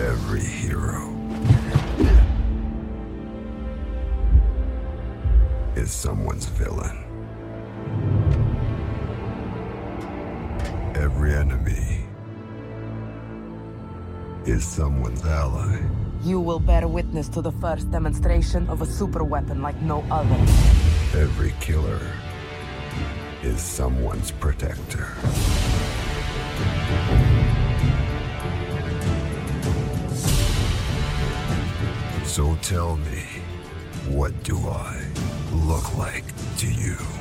every hero is someone's villain. Every enemy is someone's ally. You will bear witness to the first demonstration of a super weapon like no other. Every killer is someone's protector. So tell me, what do I look like to you?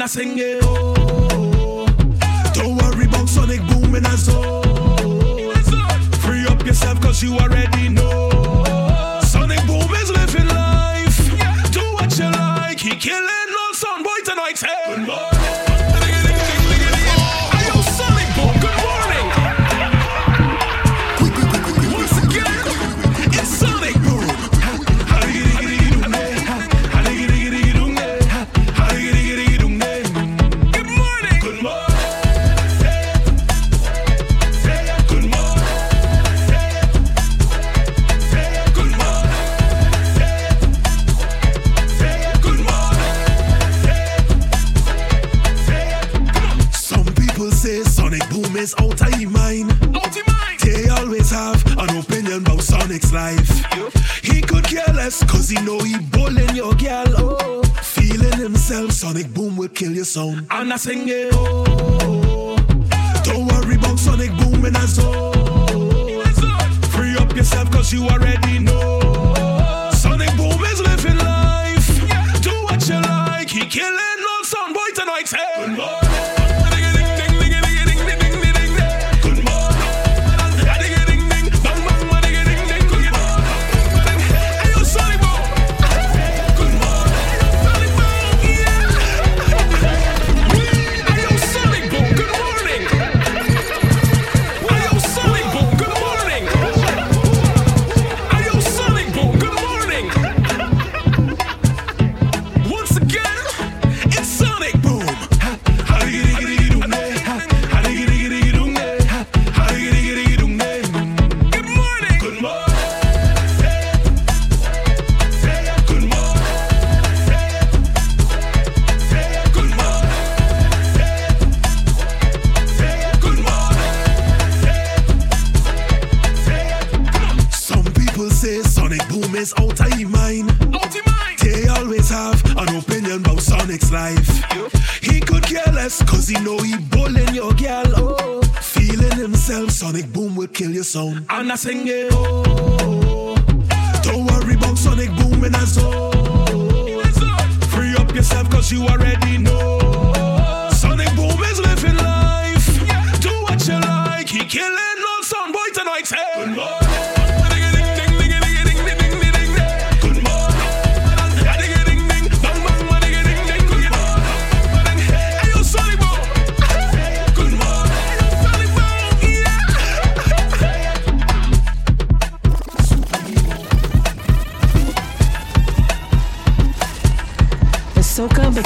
nasenge nasenge Mind. Mind. They always have an opinion about Sonic's life. He could care less, cause he know he bowling your girl. Oh, feeling himself, Sonic Boom will kill your soul. And I sing it. Oh, oh, don't worry about Sonic Boom in a zone. Free up yourself, cause you already know. Sonic Boom is living life. Do what you like, he killing.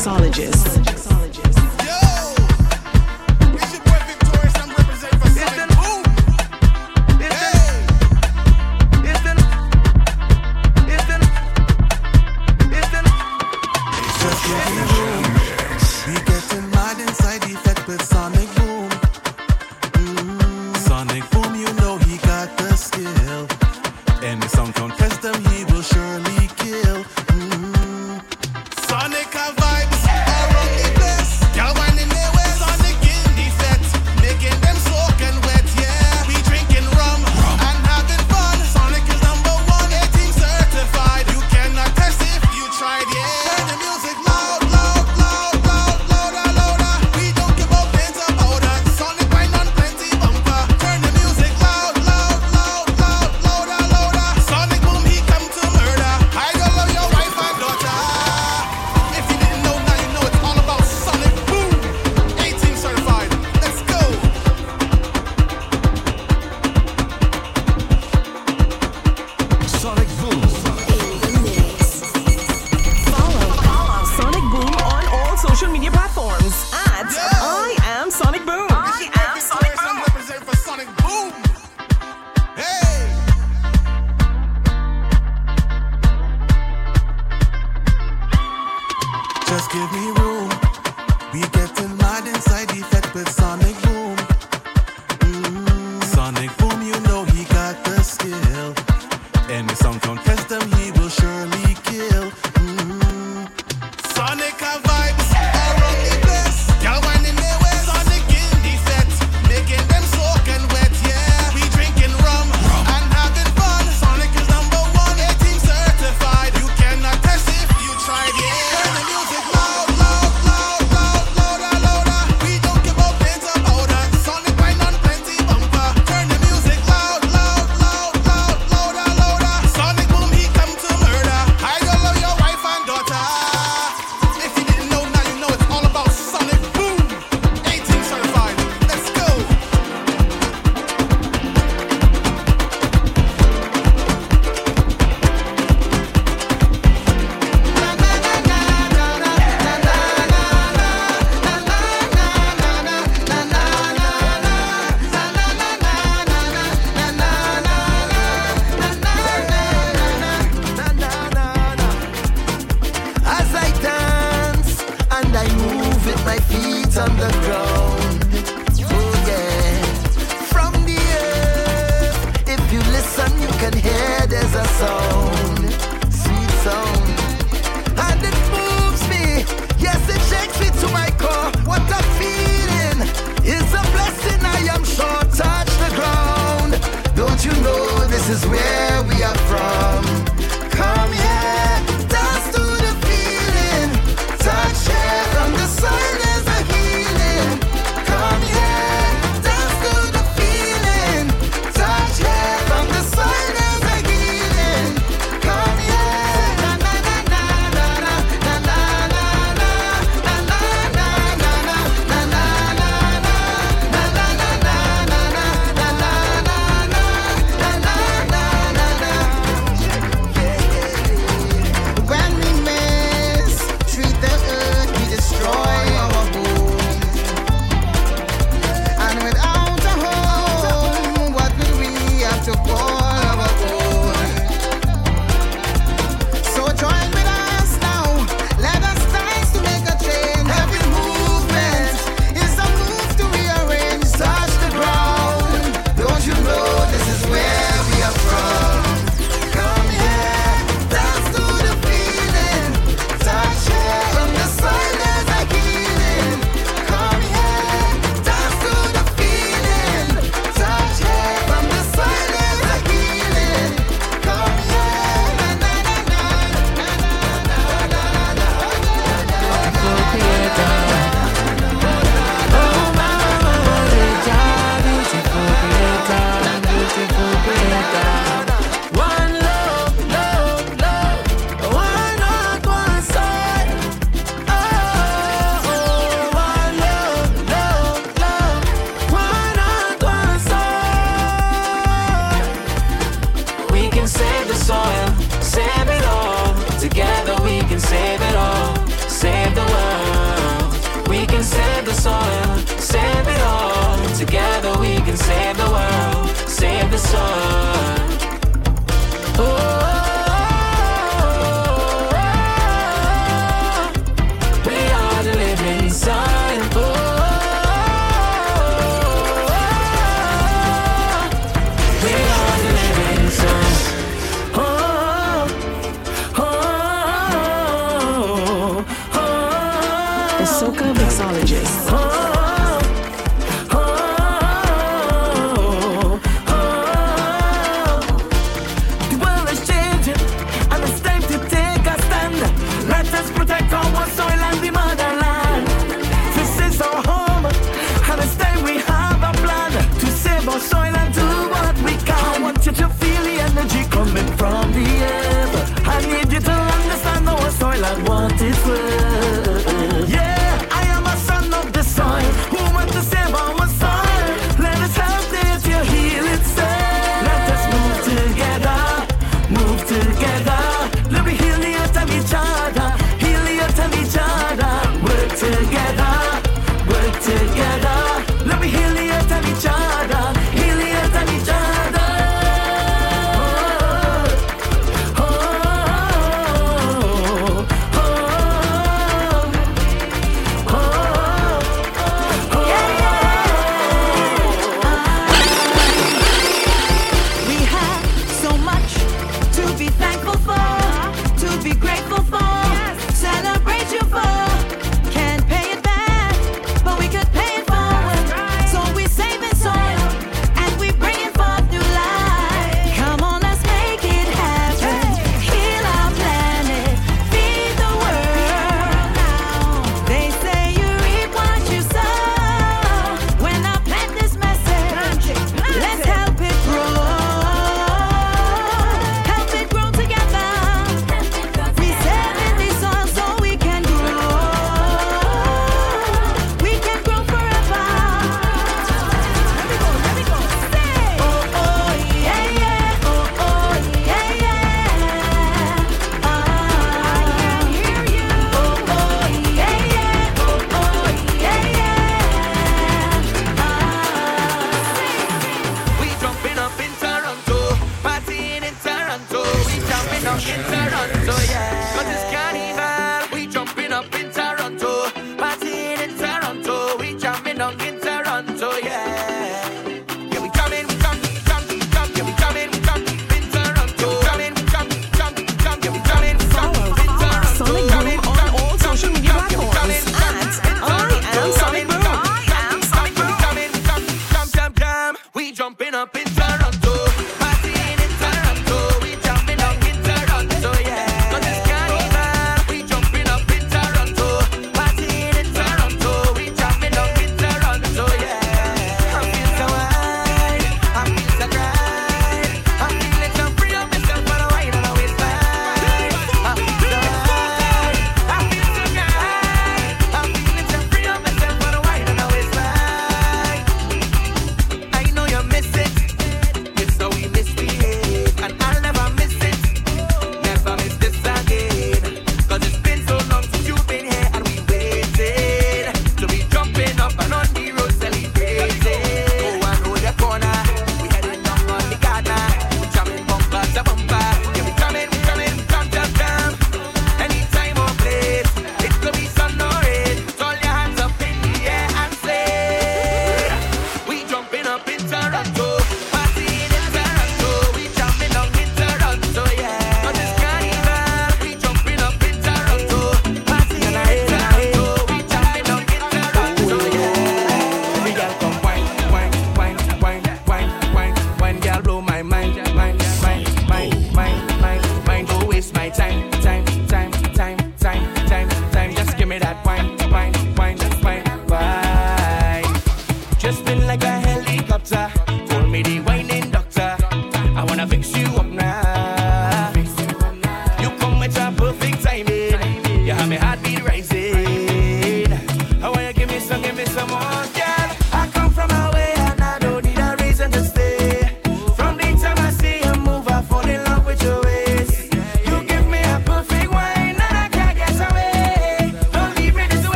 mixologist.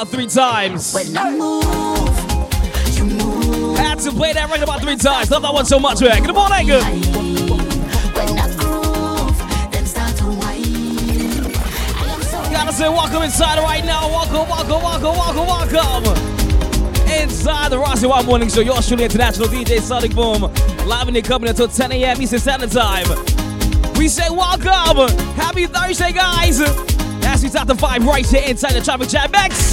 About three times. I move, you. Had to play that record about three times. Love that one so much, man. Good morning. When I groove, then start to whine. I am so Gotta say welcome inside right now. Welcome, welcome, welcome, welcome, welcome. Inside the Rossi Wild Morning Show, your truly international DJ Sonic Boom. Live in the company until 10 a.m. Eastern Standard Time. We say welcome. Happy Thursday, guys. As we start the vibe right here inside the Traffic Jam Mix.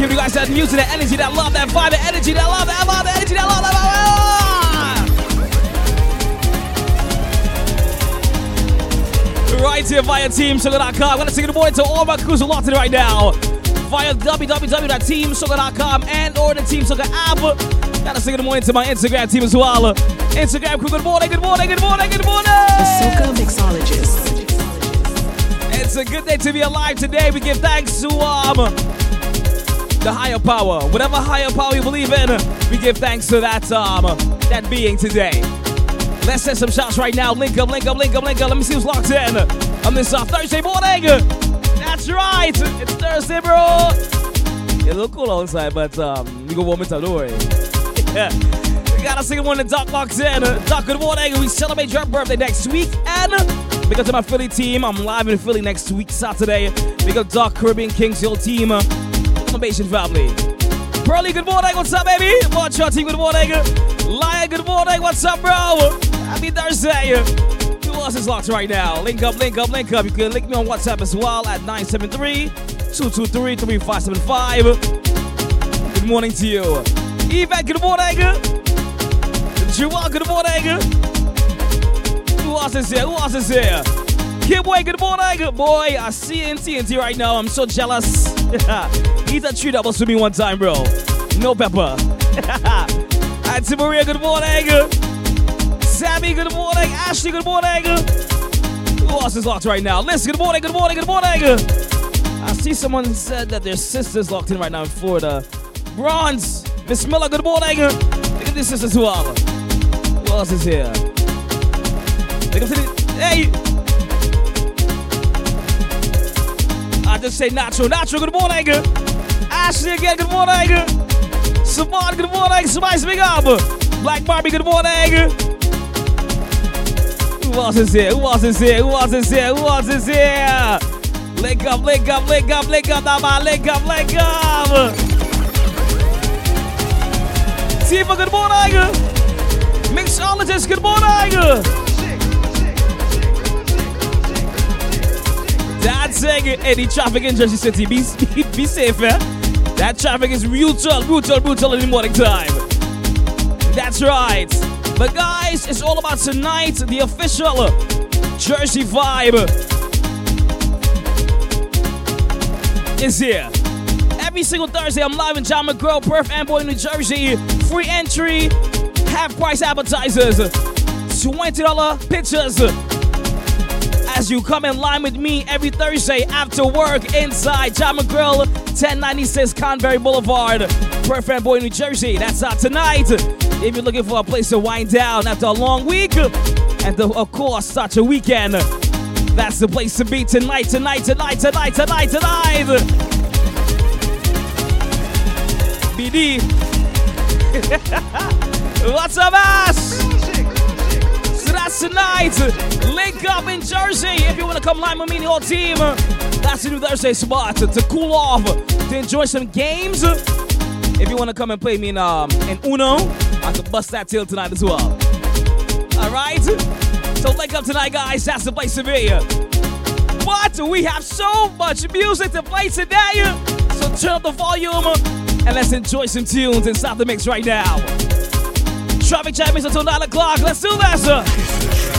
Give you guys that music, that energy, that love, that vibe, that energy, that love, that love, that energy, that love, that love. Right here via TeamSugar.com. Gonna sing good morning to all my crews who locked in right now. Via www.teamsugar.com and or the Team Sugar app. Gotta sing good morning to my Instagram team as well. Instagram crew, good morning, good morning, good morning, good morning. The Mixologist. It's a good day to be alive today. We give thanks to um the higher power. Whatever higher power you believe in, we give thanks to that um that being today. Let's send some shots right now. Link up, link up, link up, link up. Let me see who's locked in on this uh, Thursday morning. That's right. It's Thursday, bro. A little cool outside, but um, we go warm it up, don't worry. Yeah. We got a sing one to Doc locked in. Doc, good morning. We celebrate your birthday next week. And because of my Philly team, I'm live in Philly next week, Saturday. Big up Doc, Caribbean Kings, your team. Innovation family. Pearly, good morning. What's up, baby? Watch your team, good morning. Lion, good morning. What's up, bro? Happy Thursday. Who else is locked right now? Link up, link up, link up. You can link me on WhatsApp as well at 973 223 3575. Good morning to you. Yvette, good morning. Jewel, good morning. Who else is here? Who else is here? Kid Boy, good morning. Good boy, I see you in TNT right now. I'm so jealous. He's a tree double me one time, bro. No pepper. Auntie Maria, good morning. Sammy, good morning. Ashley, good morning. Who else is locked right now? Listen, good morning, good morning, good morning. I see someone said that their sister's locked in right now in Florida. Bronze, Miss Miller, good morning. Look at this sister as well. Who else is here? Look to the, hey. Just say Nacho. Nacho, good morning. Ashley again, good morning. Savon, good morning. Somebody speak up. Black Barbie, good morning. Who else is here? Who else is here? Who else is here? Who else is here? Link up, link up, link up, link up, now my link up, link up. Tifa, good morning. Mixologist, good morning. That's it. Any traffic in Jersey City, be, be, be safe, eh? That traffic is brutal, brutal, brutal in the morning time. That's right. But guys, it's all about tonight, the official Jersey vibe is here. Every single Thursday, I'm live in John McGraw, Perth, Amboy, New Jersey. Free entry, half price appetizers, $20 pictures. As you come in line with me every Thursday after work inside John McGrill, 1096 Convery Boulevard, Perth, Boy, New Jersey. That's out tonight. If you're looking for a place to wind down after a long week, and to, of course, such a weekend, that's the place to be tonight, tonight, tonight, tonight, tonight, tonight. BD. What's up, ass? Tonight. Link up in Jersey if you want to come live with me and whole team. That's the new Thursday spot to, to cool off, to enjoy some games. If you want to come and play me in um in Uno, I can bust that till tonight as well. All right. So link up tonight, guys. That's the place to be. But we have so much music to play today. So turn up the volume and let's enjoy some tunes and stop the mix right now. Traffic jam is until 9 o'clock. Let's do this.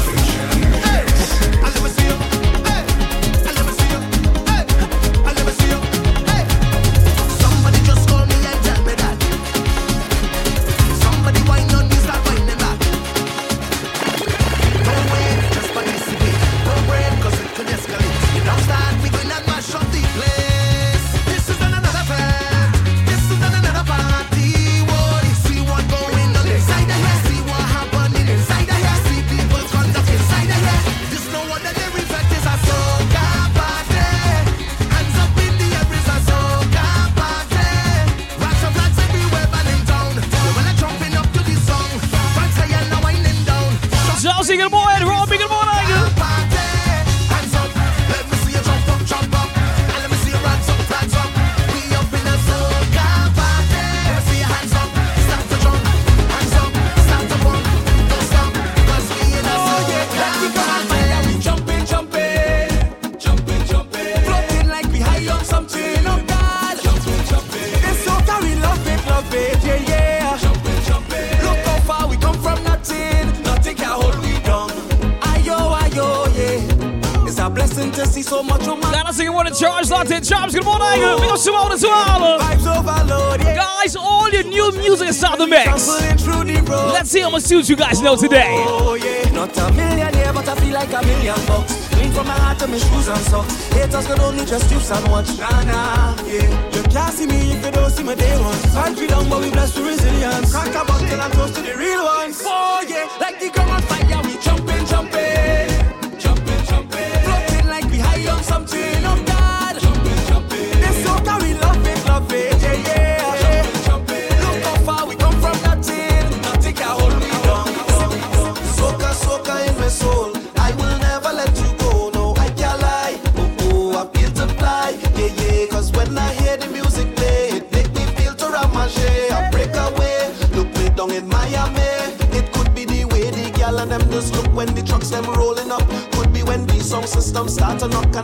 see how much you guys know today. Oh, yeah. Not a millionaire, but I feel like a million bucks. Clean from my heart to my shoes and socks. Haters could only just and watch. Nah, nah, yeah. You can't see me if you don't see my day. Country down, but we resilience. Crack a bottle and toast to the real ones. Oh, yeah.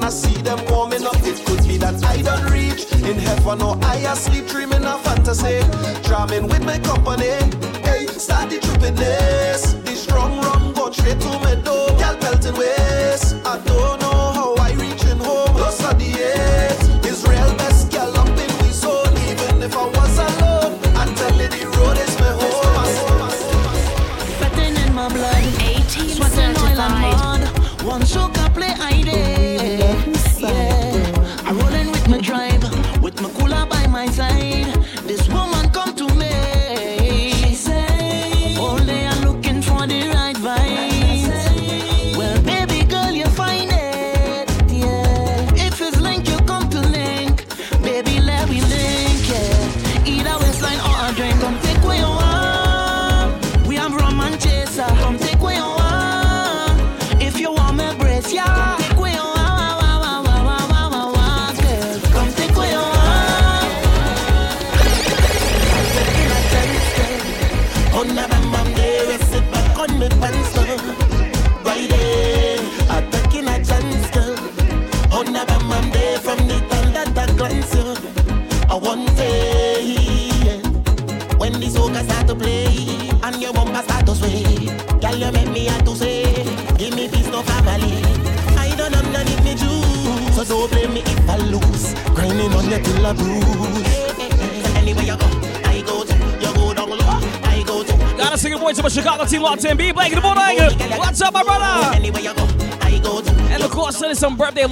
nascida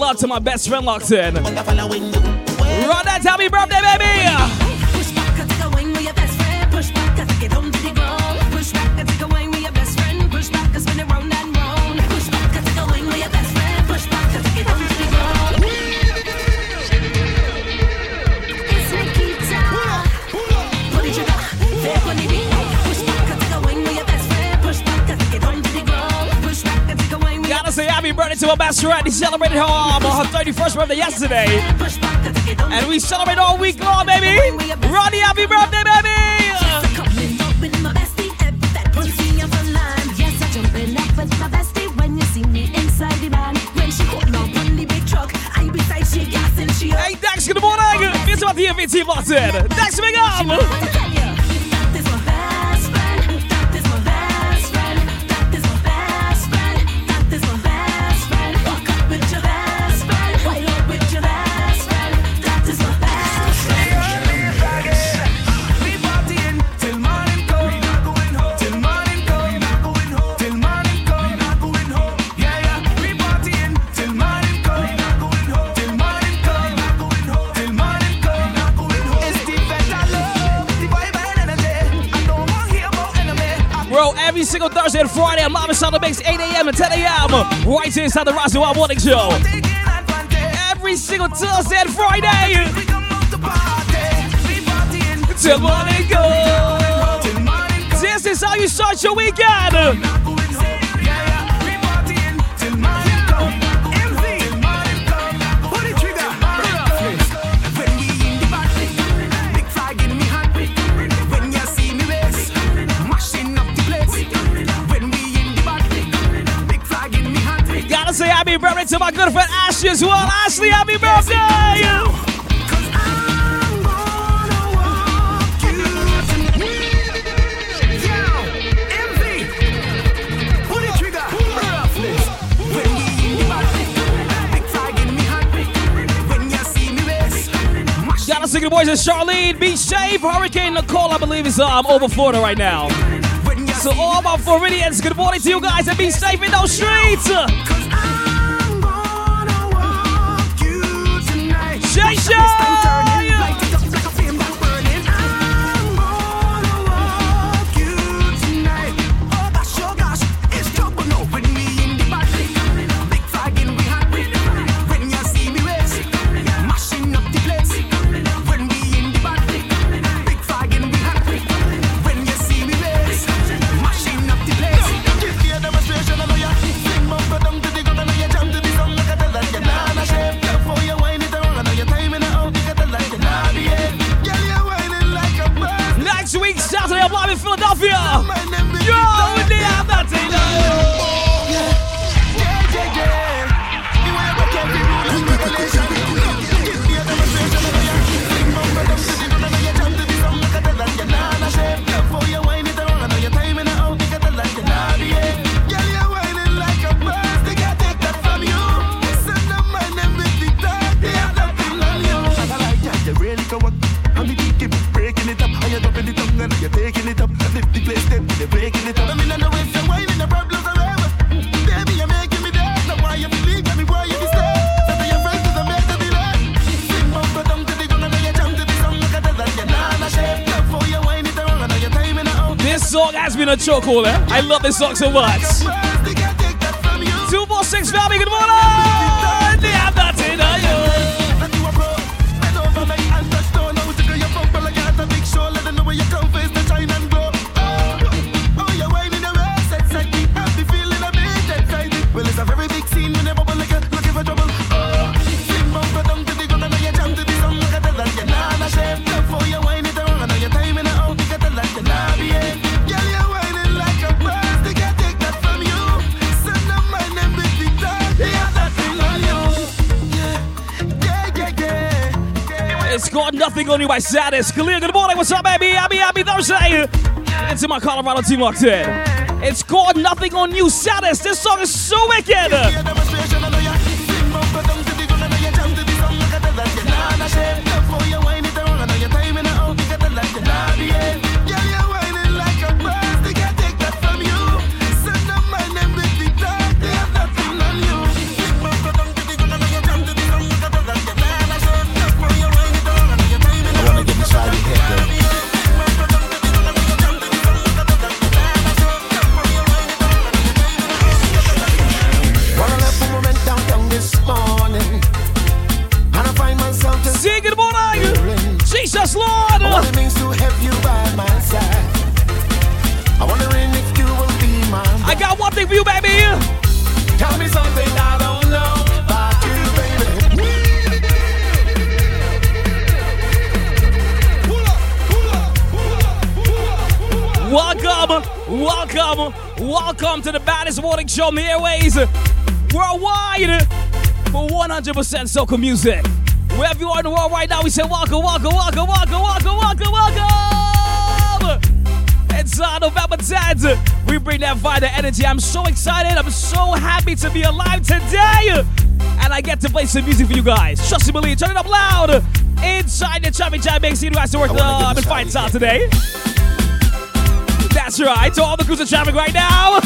love to my best friend Lockton. Run that happy birthday, baby! to a Maserati, celebrated her, uh, her 31st birthday yesterday. And we celebrate all week long, baby. Ronnie, happy birthday, baby! Hey, thanks, good morning! Martin. Thanks, big up! Friday. I'm live inside the mix, 8 a.m. and 10 a.m. Right here inside the Razzle Wild Morning Show. Every single Thursday and Friday. Till morning go. This is how you start your weekend. out to my good friend Ashley as well. Ashley, happy birthday! Gotta sing the boys and Charlene. Be safe. Hurricane Nicole, I believe, is um, over Florida right now. So all my Floridians, good morning to you guys and be safe in those streets. Shay chokehold, eh? I love this song so much. 246 family, good morning! On you by Saddest. Khalil, good morning. What's up, baby? Happy, happy Thursday. Into my Colorado team locked in. It's called nothing on you, Saddest. This song is so wicked. On the airways worldwide for 100% soca music. Wherever you are in the world right now, we say welcome, welcome, welcome, welcome, welcome, welcome, welcome. It's uh, November 10th. We bring that vital energy. I'm so excited. I'm so happy to be alive today. And I get to play some music for you guys. Trust me, believe. Turn it up loud. Inside the Chubby Jam Big City who has to work the uh, inside fights out today. That's right. To all the crews of traffic right now,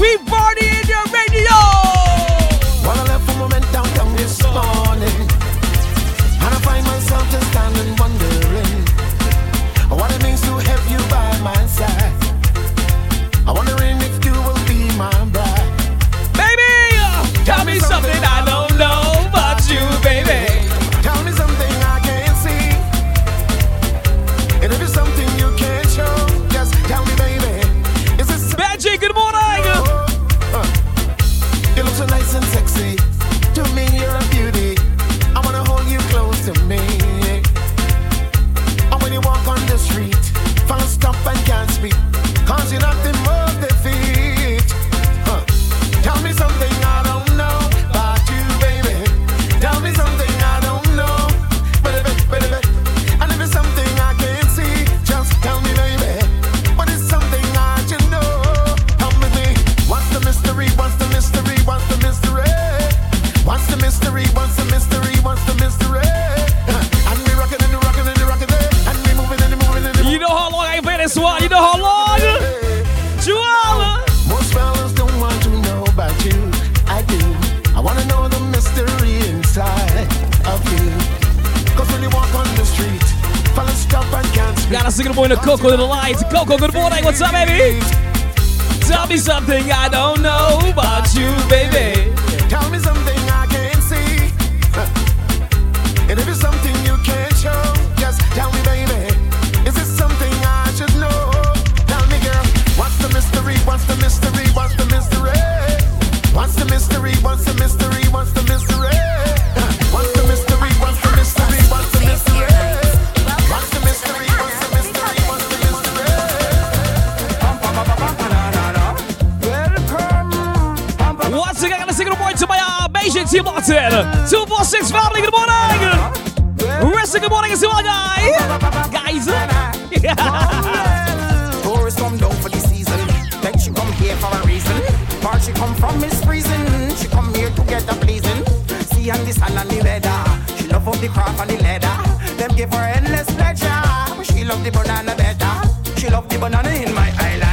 we party in your radio. Wanna let the moment downtown this morning. And I find myself just standing wondering what it means to have you by my side. I'm wondering if you will be my bride. Baby, uh, tell me something I Coco to the light. Coco, good morning. What's up, baby? Tell me something I don't know about you, baby. Tell me something I can't see. And if it's something you can't show, just tell me, baby. Is it something I should know? Tell me, girl. What's the mystery? What's the mystery? What's the mystery? What's the mystery? What's the mystery? What's the mystery? Team Martin. 246 family, good morning. Rest good morning as well, guy. Guys. Tourists come down for the season. She come here for a reason. She come from. She come here to get a pleasing. See the sun and the weather. She love up the craft and the leather. Them give her endless pleasure. She love the banana better. She love the banana in my island.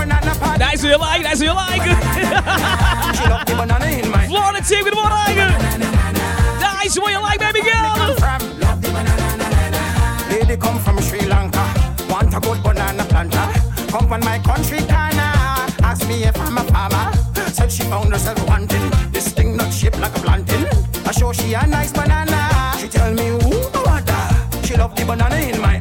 Banana. She love the banana part. Nice what you like, nice what you like. she love the banana in my Florida team, good morning. Nice what you like, baby girl. Lady come from Sri Lanka, want a good banana planter. Come on my country corner, ask me if I'm a farmer. Said she found herself wanting this thing not shaped like a plantain. I show she a nice banana. She tell me who no other. She love the banana in my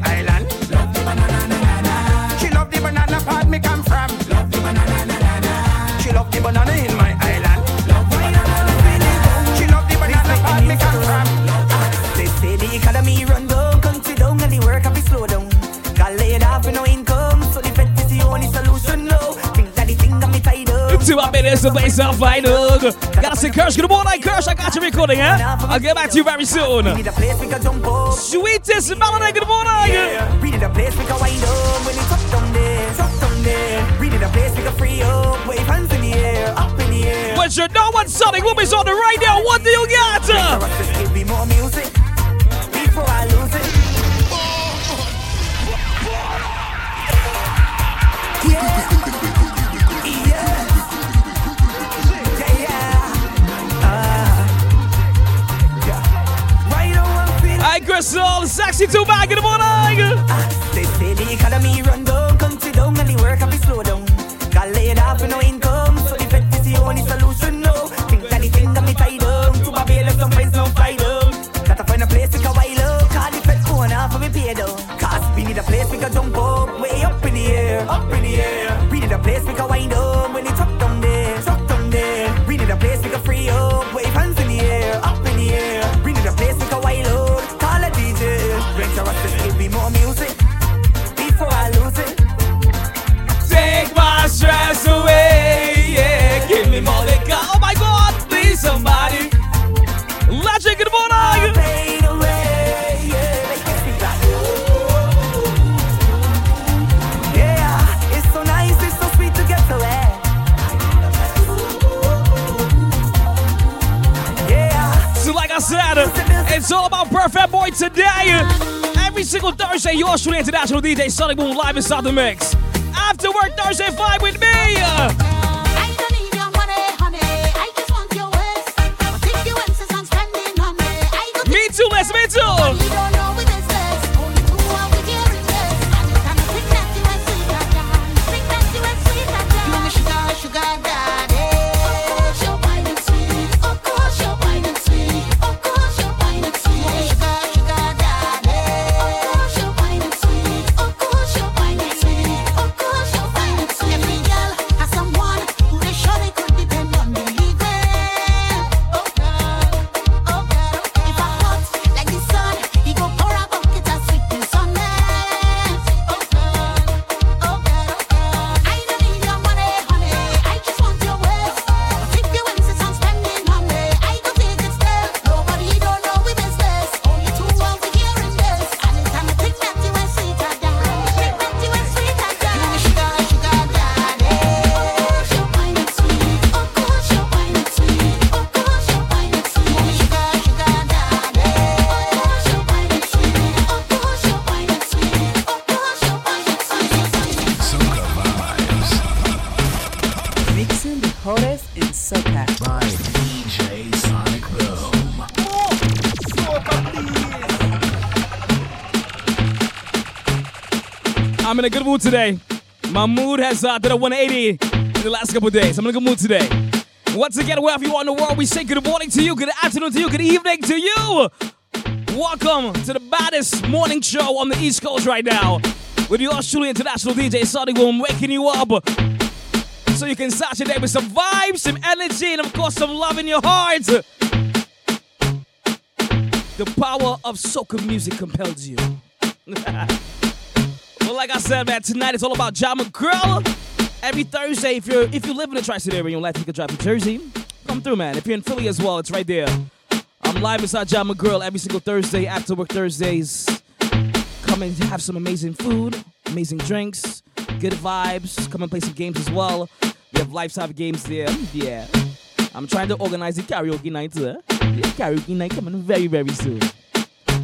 Two up minutes to play some final. Gotta say, Kirsch, good morning, Kirsch. I got you recording, eh? I'll get back to you very soon. Need a place we can jump up. Sweetest melody, good morning. We need a place we can wind up when it's up down there, up down there. We need a place we can free up, wave hands in the air, up in the air. But you know what Sonic Woman's on the right now. What do you got? Just give me more music Universal, sexy too back in the morning. Ah, today. Every single Thursday, yours truly international DJ Sonic Boom live inside the mix. After work Thursday, vibe with me. I don't need your money, mood today. My mood has uh, did a 180 in the last couple days. I'm in a good mood today. Once again, wherever you are in the world, we say good morning to you, good afternoon to you, good evening to you. Welcome to the baddest morning show on the East Coast right now with yours truly, international DJ Sonic Boom, waking you up so you can start your day with some vibes, some energy, and of course, some love in your heart. The power of soca music compels you. like I said, man, tonight it's all about John McGrill. Every Thursday, if you're if you live in the tri-state area and you'd like to take a drive to Jersey, come through, man. If you're in Philly as well, it's right there. I'm live inside John McGrill every single Thursday, after work Thursdays. Come and have some amazing food, amazing drinks, good vibes. Come and play some games as well. We have lifestyle games there. Yeah. I'm trying to organize the karaoke night eh? Yeah, karaoke night coming very, very soon.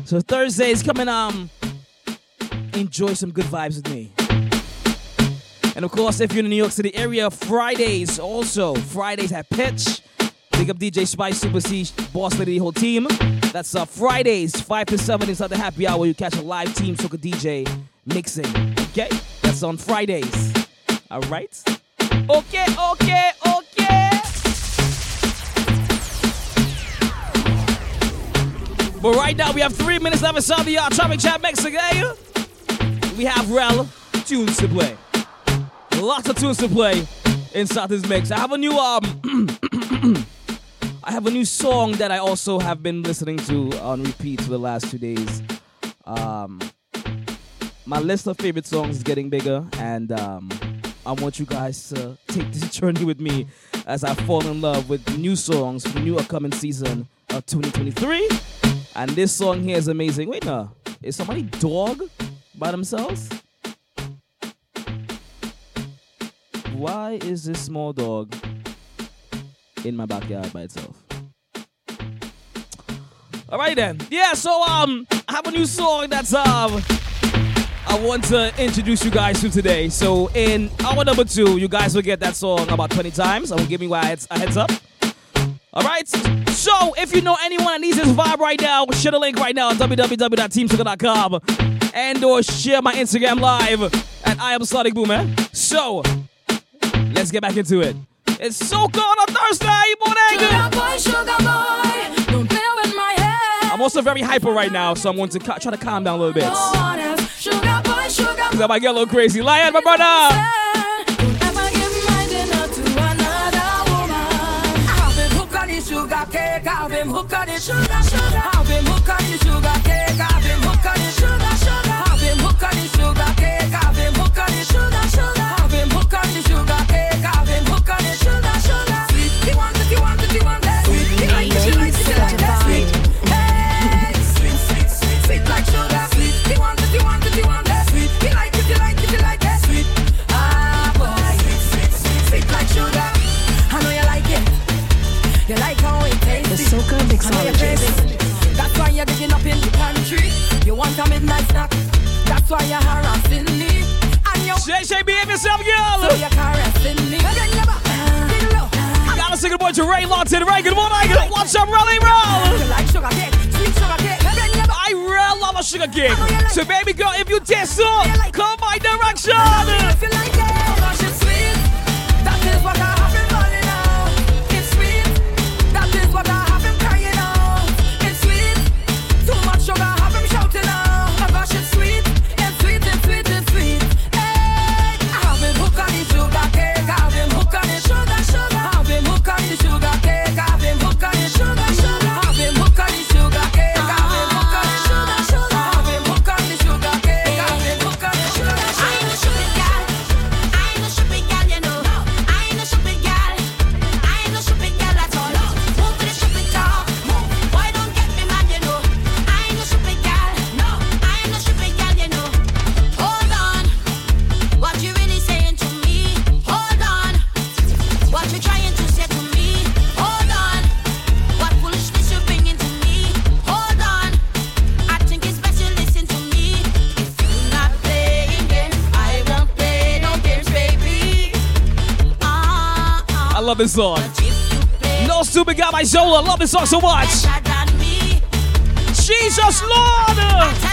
So Thursdays, come and um enjoy some good vibes with me. And of course, if you're in the New York City area, Fridays also. Fridays at Pitch. Big up DJ Spice, Super C, Boss Lady, the whole team. That's uh, Fridays, 5 to 7 inside the happy hour. You catch a live team Soca DJ mixing. Okay? That's on Fridays. All right? Okay, okay, okay. But right now, we have three minutes left inside the uh, Traffic Chat mix, okay? We have Rel tunes to play. Lots of tunes to play inside this mix. I have a new um I have a new song that I also have been listening to on repeat for the last two days. Um my list of favorite songs is getting bigger and um I want you guys to take this journey with me as I fall in love with new songs for the new upcoming season of 2023. And this song here is amazing. Wait, no. Is somebody dog by themselves? Why is this small dog in my backyard by itself? All right then. Yeah, so um I have a new song that's um I want to introduce you guys to today. So in hour number 2, you guys will get that song about 20 times. I will give you a heads, up. All right. So if you know anyone that needs this vibe right now, share the link right now at www.teamsugar.com and or share my Instagram live at I am Sonic Boom, man. So let's get back into it. It's so cold on Thursday morning. Sugar boy, sugar boy, don't play with my head. I'm also very hyper right now, so I'm going to ca- try to calm down a little bit. No one else. Sugar boy, sugar Because I might get a little crazy. Lion, my brother. Don't ever give my dinner to another woman. I've been hooked on sugar cake. I've been hooked on the sugar, sugar. I've been hooked on the sugar cake. I've been That's why you're harassing me. And you JJ, behave yourself, girl. so you're caressing me. Bend your back, dig low. Gotta say good morning to Ray Lawton. Ray, good morning. What's up, Rolly Roll? You like sugar cake, sweet sugar cake. Bend your back. I real love a sugar cake. So, baby girl, if you taste so, come my direction. Love this song. But if you play No stupid guy, my Zola. Love this song so much. better than me, Jesus Lord.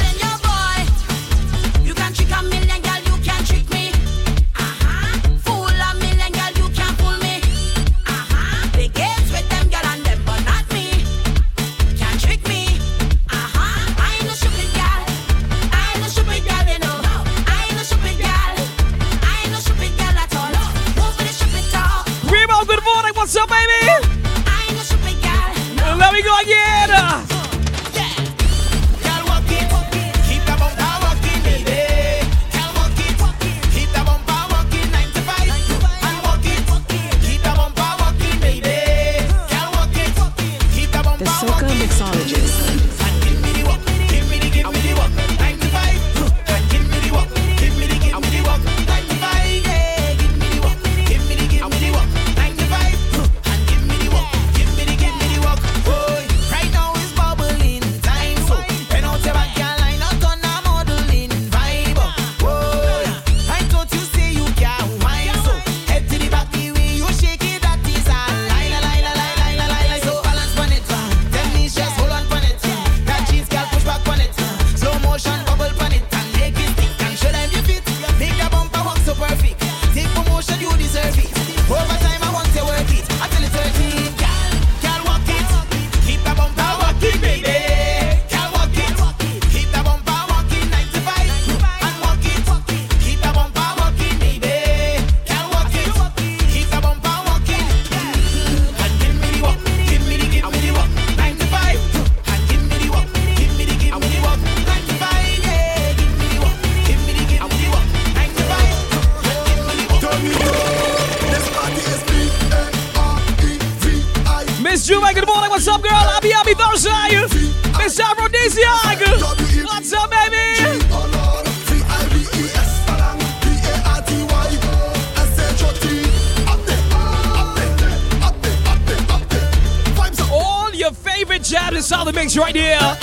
Inside right here.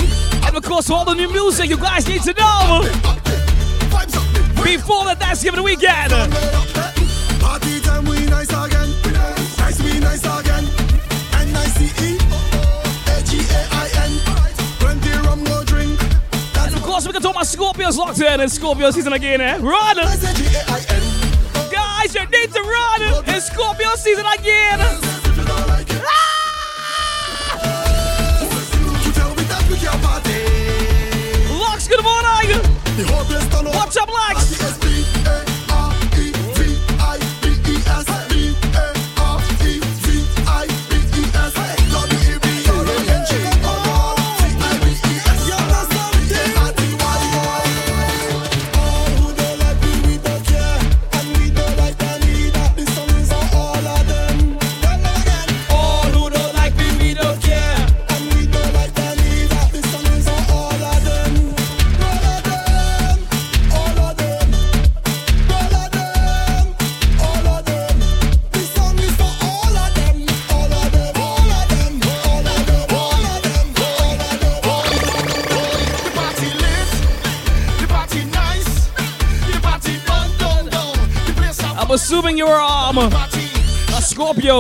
And of course, all the new music you guys need to know before the Thanksgiving weekend. Party time we nice again. Nice we nice again. N-I-C-E. A-G-A-I-N. Plenty rum no drink. And of course, we got all my Scorpios locked in. It's Scorpio season again, eh? Run! Guys, you need to run! It's Scorpio season again!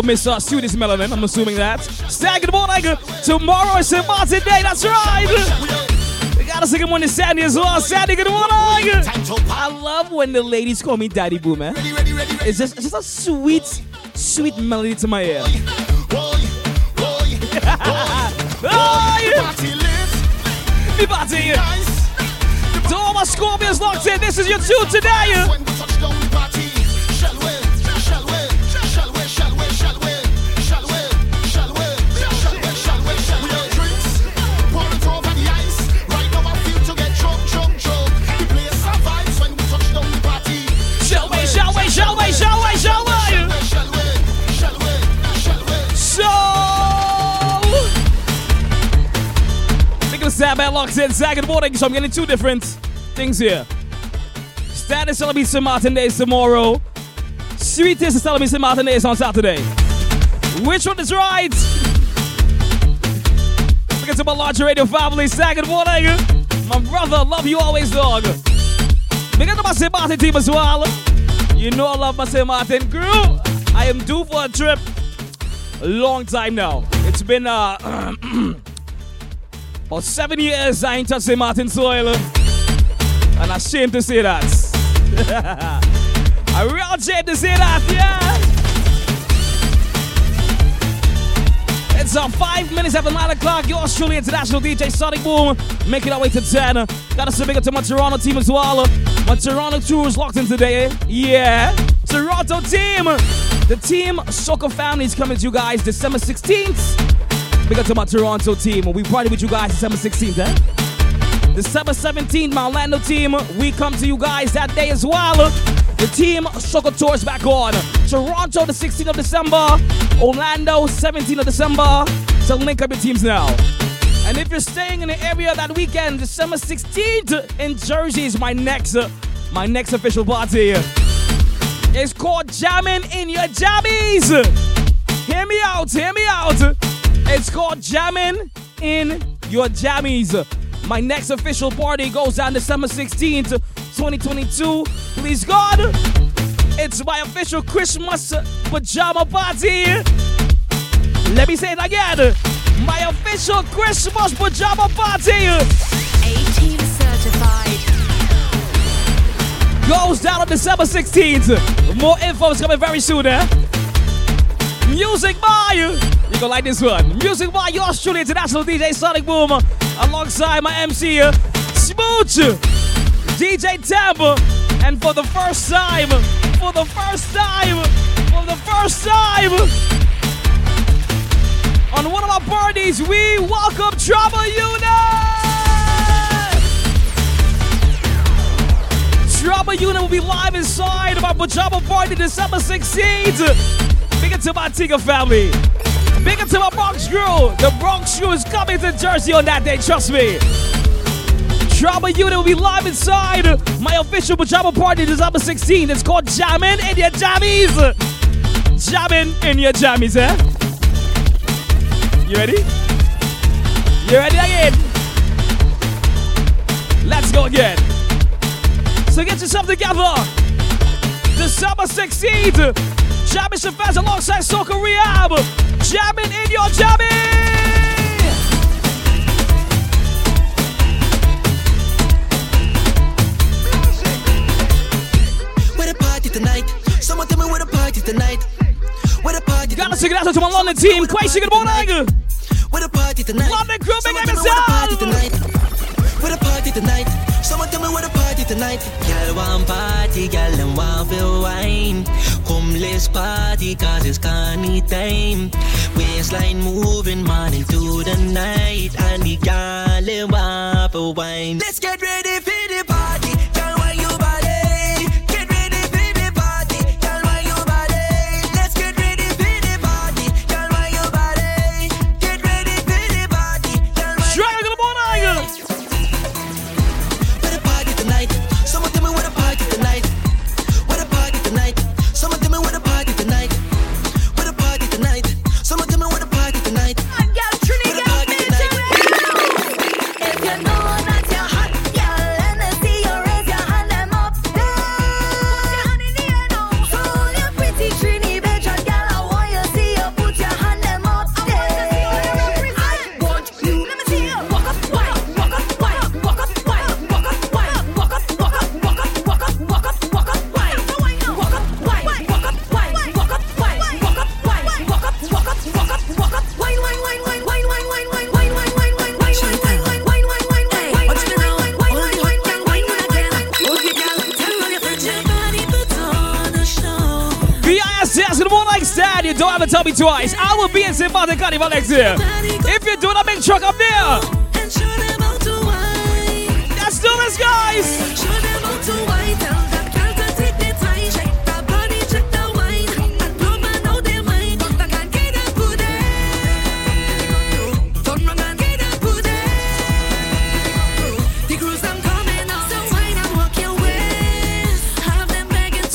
Miss uh, Sweetest Melanin. I'm assuming that. Good morning. Tomorrow is St. Martin Day. That's right. We gotta sing on the Sandy as well. Sandy, good morning. I love when the ladies call me Daddy Boo, man. It's just, it's just a sweet, sweet melody to my ear. The party. To all my Scorpions locked in, this is your tune today. Locks in the morning, so I'm getting two different things here. Stan is telling me St. Martin Day is tomorrow. Sweetest is telling me St. Martin Day is on Saturday. Which one is right? Look to my larger radio family, the morning. My brother, love you always, dog. Big to my St. Martin team as well. You know I love my St. Martin crew. I am due for a trip long time now. It's been uh, about seven years I ain't touched St. Martin soil. And I'm ashamed to say that. I'm real ashamed to say that, yeah. It's uh, five minutes after nine o'clock. Yours truly, international DJ Sonic Boom, making our way to 10. Gotta say big up to my Toronto team as well. My Toronto tour is locked in today. Yeah. Toronto team. The team Soca Family is coming to you guys December 16th. Big up to my Toronto team. We party with you guys December 16th, eh? December 17th, my Orlando team. We come to you guys that day as well. The team Sugar Tours back on. Toronto, the 16th of December. Orlando, 17th of December. So link up your teams now. And if you're staying in the area that weekend, December 16th in Jersey is my next, my next official party. It's called Jamming in Your Jammies. Hear me out, hear me out. It's called Jamming in Your Jammies. My next official party goes down December 16th, 2022. Please God, it's my official Christmas pajama party. Let me say it again. My official Christmas pajama party. 18 certified. Goes down on December 16th. More info is coming very soon, eh? Music by gonna like this one. Music by yours truly, international DJ Sonic Boom, alongside my MC uh, Smooch, DJ Tampa, and for the first time, for the first time, for the first time, on one of our parties, we welcome Trouble Unit. Trouble Unit will be live inside of our pajama party December 16th. Big up to my Tigger family. Big up to my Bronx crew. The Bronx crew is coming to Jersey on that day, trust me. Trouble Unit will be live inside my official pajama party December 16th. It's called Jammin' in Your Jammies. Jammin' in Your Jammies, eh? You ready? You ready again? Let's go again. So get yourself together. December 16th, Jamming Shabazz alongside Soca Rehab. Jamming in your jamming. Where the party tonight? Someone tell me where the party tonight. Where the party Gotta sing it out to my London team. Quasi, good morning. Where the party tonight? London crew, big Someone up tell me where the party tonight. Someone tell me where the party tonight. Girl want party, girl them want feel wine. Come let's party cause it's carny time. Waistline moving morning to the night. And the girl them want for wine. Let's get ready for the party. me twice. I will be in Zimbabwe, Martin Carnival next year. If you do not make truck up there. Let's do this, guys.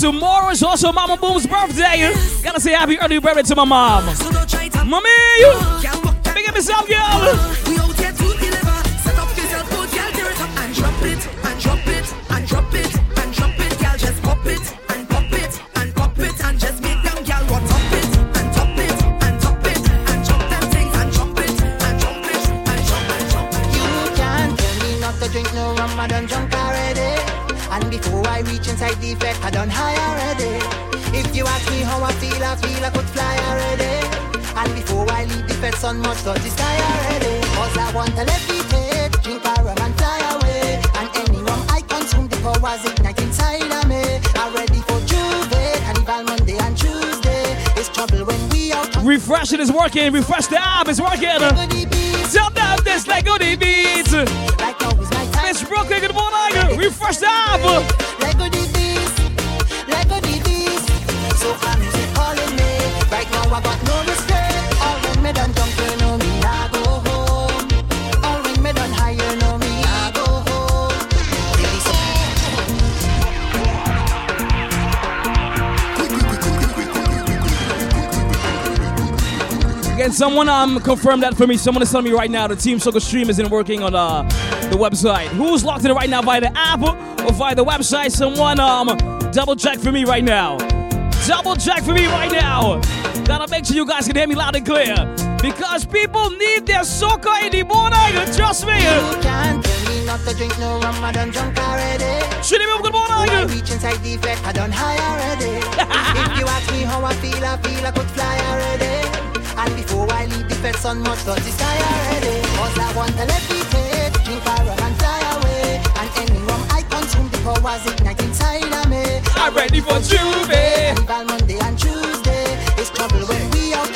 tomorrow is also Mama Boom's birthday want to say happy early birthday to my mom. Mommy, you. Big up yourself, girl. Leave the fed sun much touch the sky already. Cause I want to levitate, drink a rum and fly away. And any rum I consume, the powers ignite inside of me. I'm ready for J'ouvert, Carnival Monday and Tuesday. It's trouble when we out Refreshing is working. Refresh the app is working. Tell them this Lego the beats. Miss Brooklyn, good morning. Refresh the app. Again, someone um confirm that for me. Someone is telling me right now the Team Soca stream isn't working on uh, the website. Who's locked in right now via the app or via the website? Someone um double check for me right now. Double check for me right now. Gotta make sure you guys can hear me loud and clear. Because people need their soca in the morning. Trust me. You can't tell me not to drink no rum, I done drunk already. Shitty good morning. When I reach inside the effect, I done high already. if you ask me how I feel, I feel I could fly already. And before I leave the fed sun much the sky already. Cause I want to levitate, drink fire and fly away. And any rum I consume, the powers ignite inside of me. I'm ready for J'ouvert. Carnival Monday and Tuesday. It's trouble when we out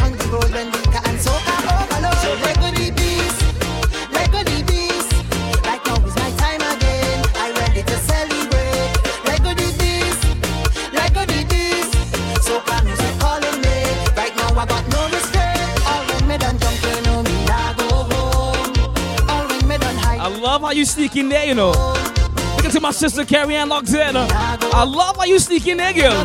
you sneak in there, you know. Look at my sister Carrie Ann in. I love how you sneak in there, girl.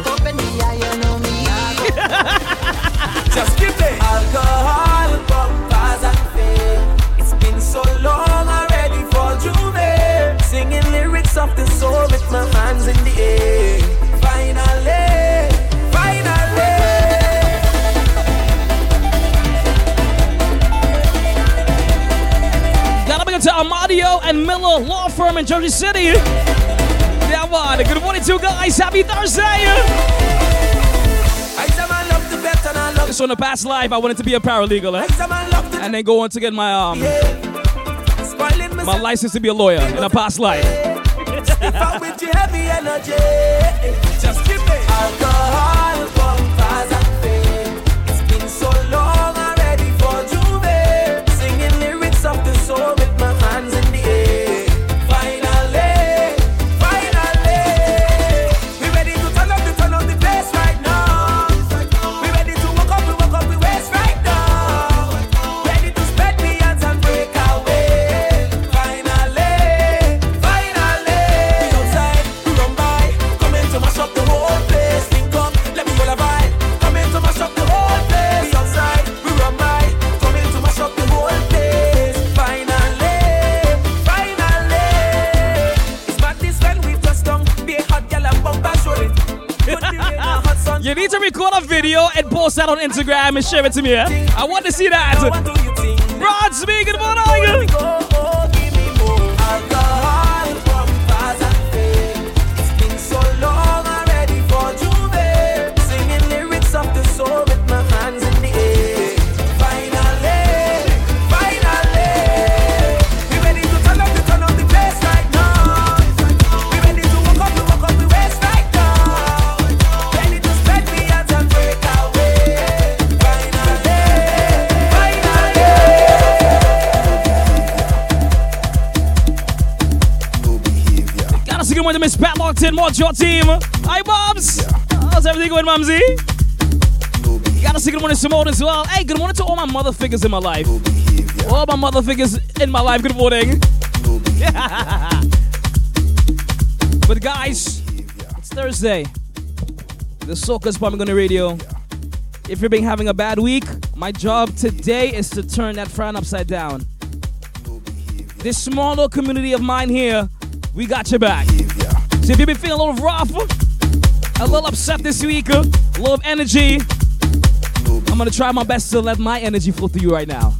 In Jersey City. Yeah, man. Good morning, two guys. Happy Thursday. I say man the better and I love Just on the past life, I wanted to be a paralegal, eh? and then go on to get my um my license to be a lawyer in a past life. Post that on Instagram and share it to me. eh? I want to see that. Rod Smee, good morning. Alcohol, What's your team? Hi, Bobs. How's everything going, Mumsy? You gotta say good morning to Simone as well. Hey, good morning to all my mother figures in my life. All my mother figures in my life. Good morning. but guys, it's Thursday. The Soca's Pumping on the radio. If you've been having a bad week, my job today is to turn that frown upside down. This small little community of mine here, we got your back. So if you've been feeling a little rough, a little upset this week, a little energy, I'm gonna try my best to let my energy flow through you right now.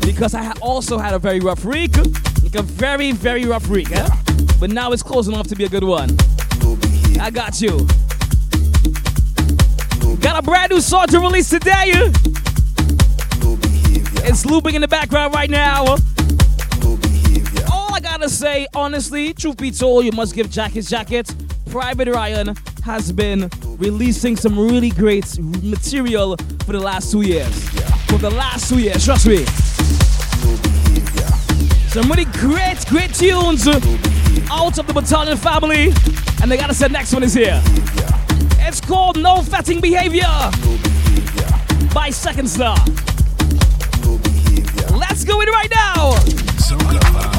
Because I also had a very rough week, like a very, very rough week? But now it's close enough to be a good one. I got you. Got a brand new song to release today. It's looping in the background right now. Gotta say, honestly, truth be told, you must give Jack his jacket. Private Ryan has been releasing some really great material for the last two years. For the last two years, trust me. Some really great, great tunes out of the Battalion family. And they gotta say next one is here. It's called No Fetting Behavior by Second Star. Let's go in right now.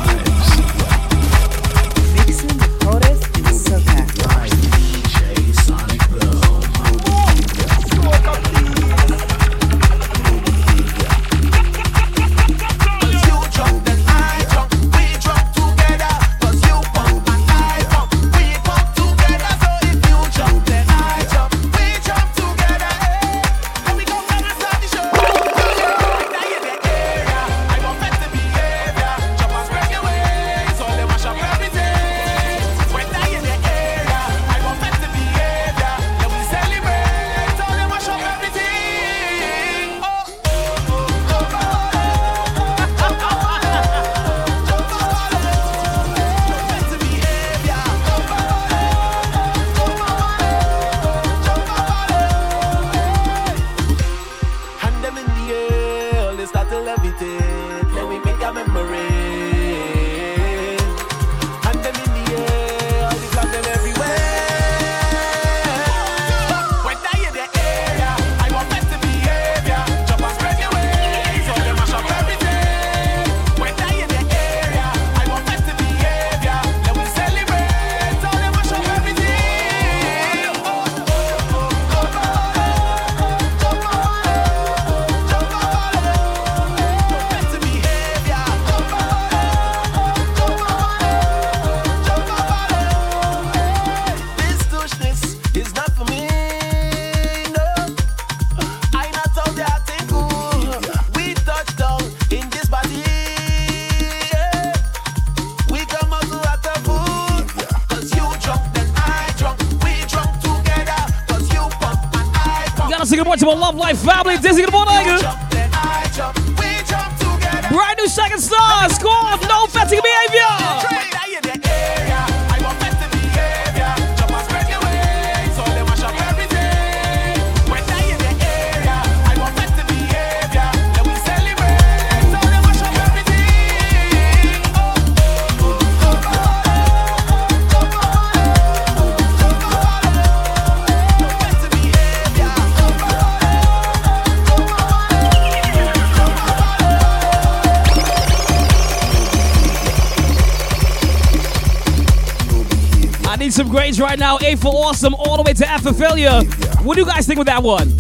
Right now. A for awesome, all the way to F for failure. What do you guys think with that one?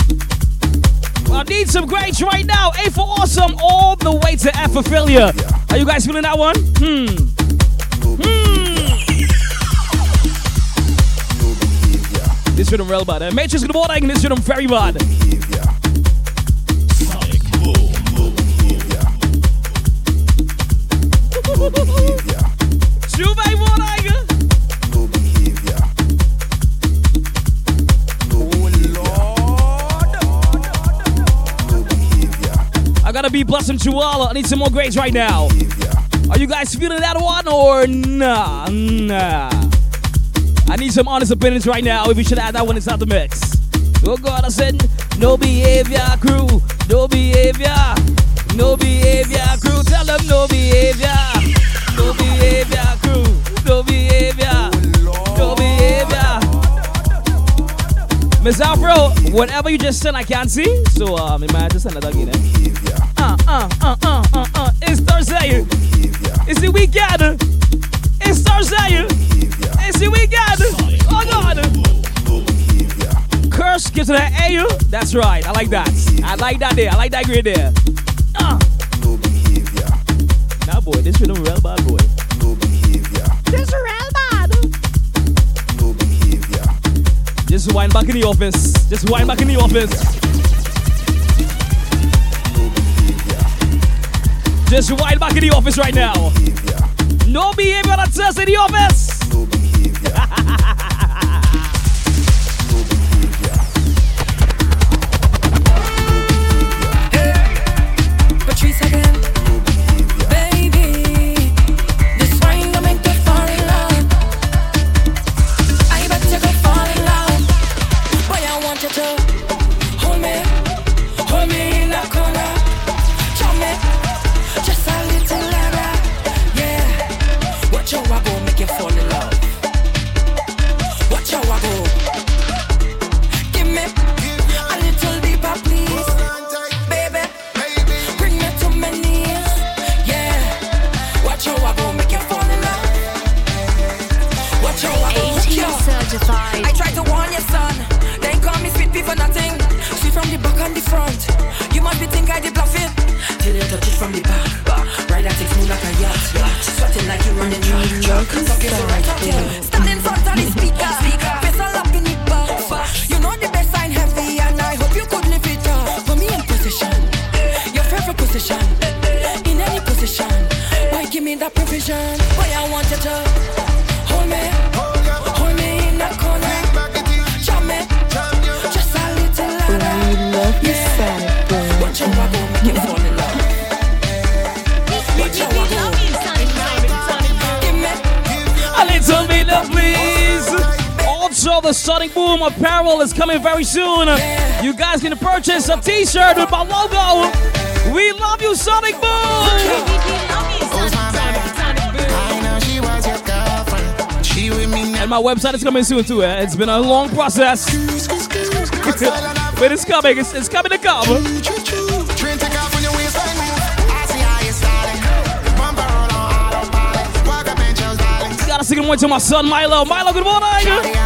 I need some grades right now. A for awesome, all the way to F for failure. Are you guys feeling that one? Hmm. Hmm. This rhythm real bad. Uh, Matrix good morning. This rhythm very bad. Gotta be Chihuahua. I need some more grades right now. Are you guys feeling that one or nah? Nah. I need some honest opinions right now if we should add that one inside the mix. Oh God, I said no behavior crew, no behavior, no behavior crew. Tell them no behavior, no behavior crew, no behavior, no behavior. Miss Afro, whatever you just said, I can't see. So um, I might just send it again. Eh? Uh, uh, uh, uh, uh, uh. It's Thursday. It's the weekend. It's Thursday. It's the weekend. Oh God. Curse gives it an A. That's right. I like that. I like that there. I like that grade there. Uh. Nah, boy, this rhythm real bad, boy. This real bad. Just wind back in the office. Just wind back in the office. Just wind back in the office right now. No behavior that says in the office. our website is coming soon too. Eh? It's been a long process, but it's coming. It's, it's coming to come. Gotta sing it one to my son Milo. Milo, good morning.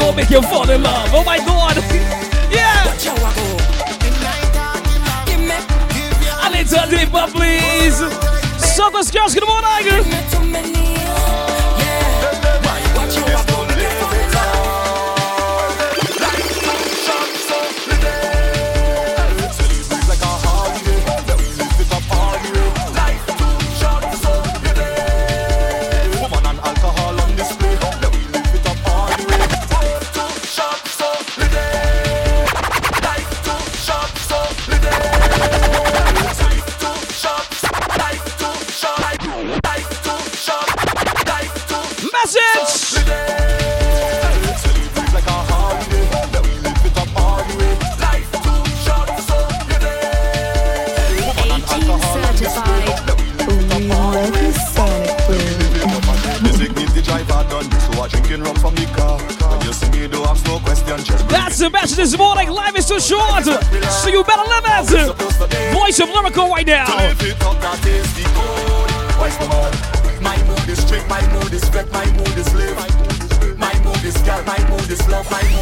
Go make you fall in love. Oh my god. yeah. Watch how I go. A little deeper, please. Oh, Suckers, girls, good morning. this morning. Life is too short, so you better live it. Voice of Lyrical right now. My mood is trick, my mood is wreck, my mood is live. My mood is gal, my mood is love, my mood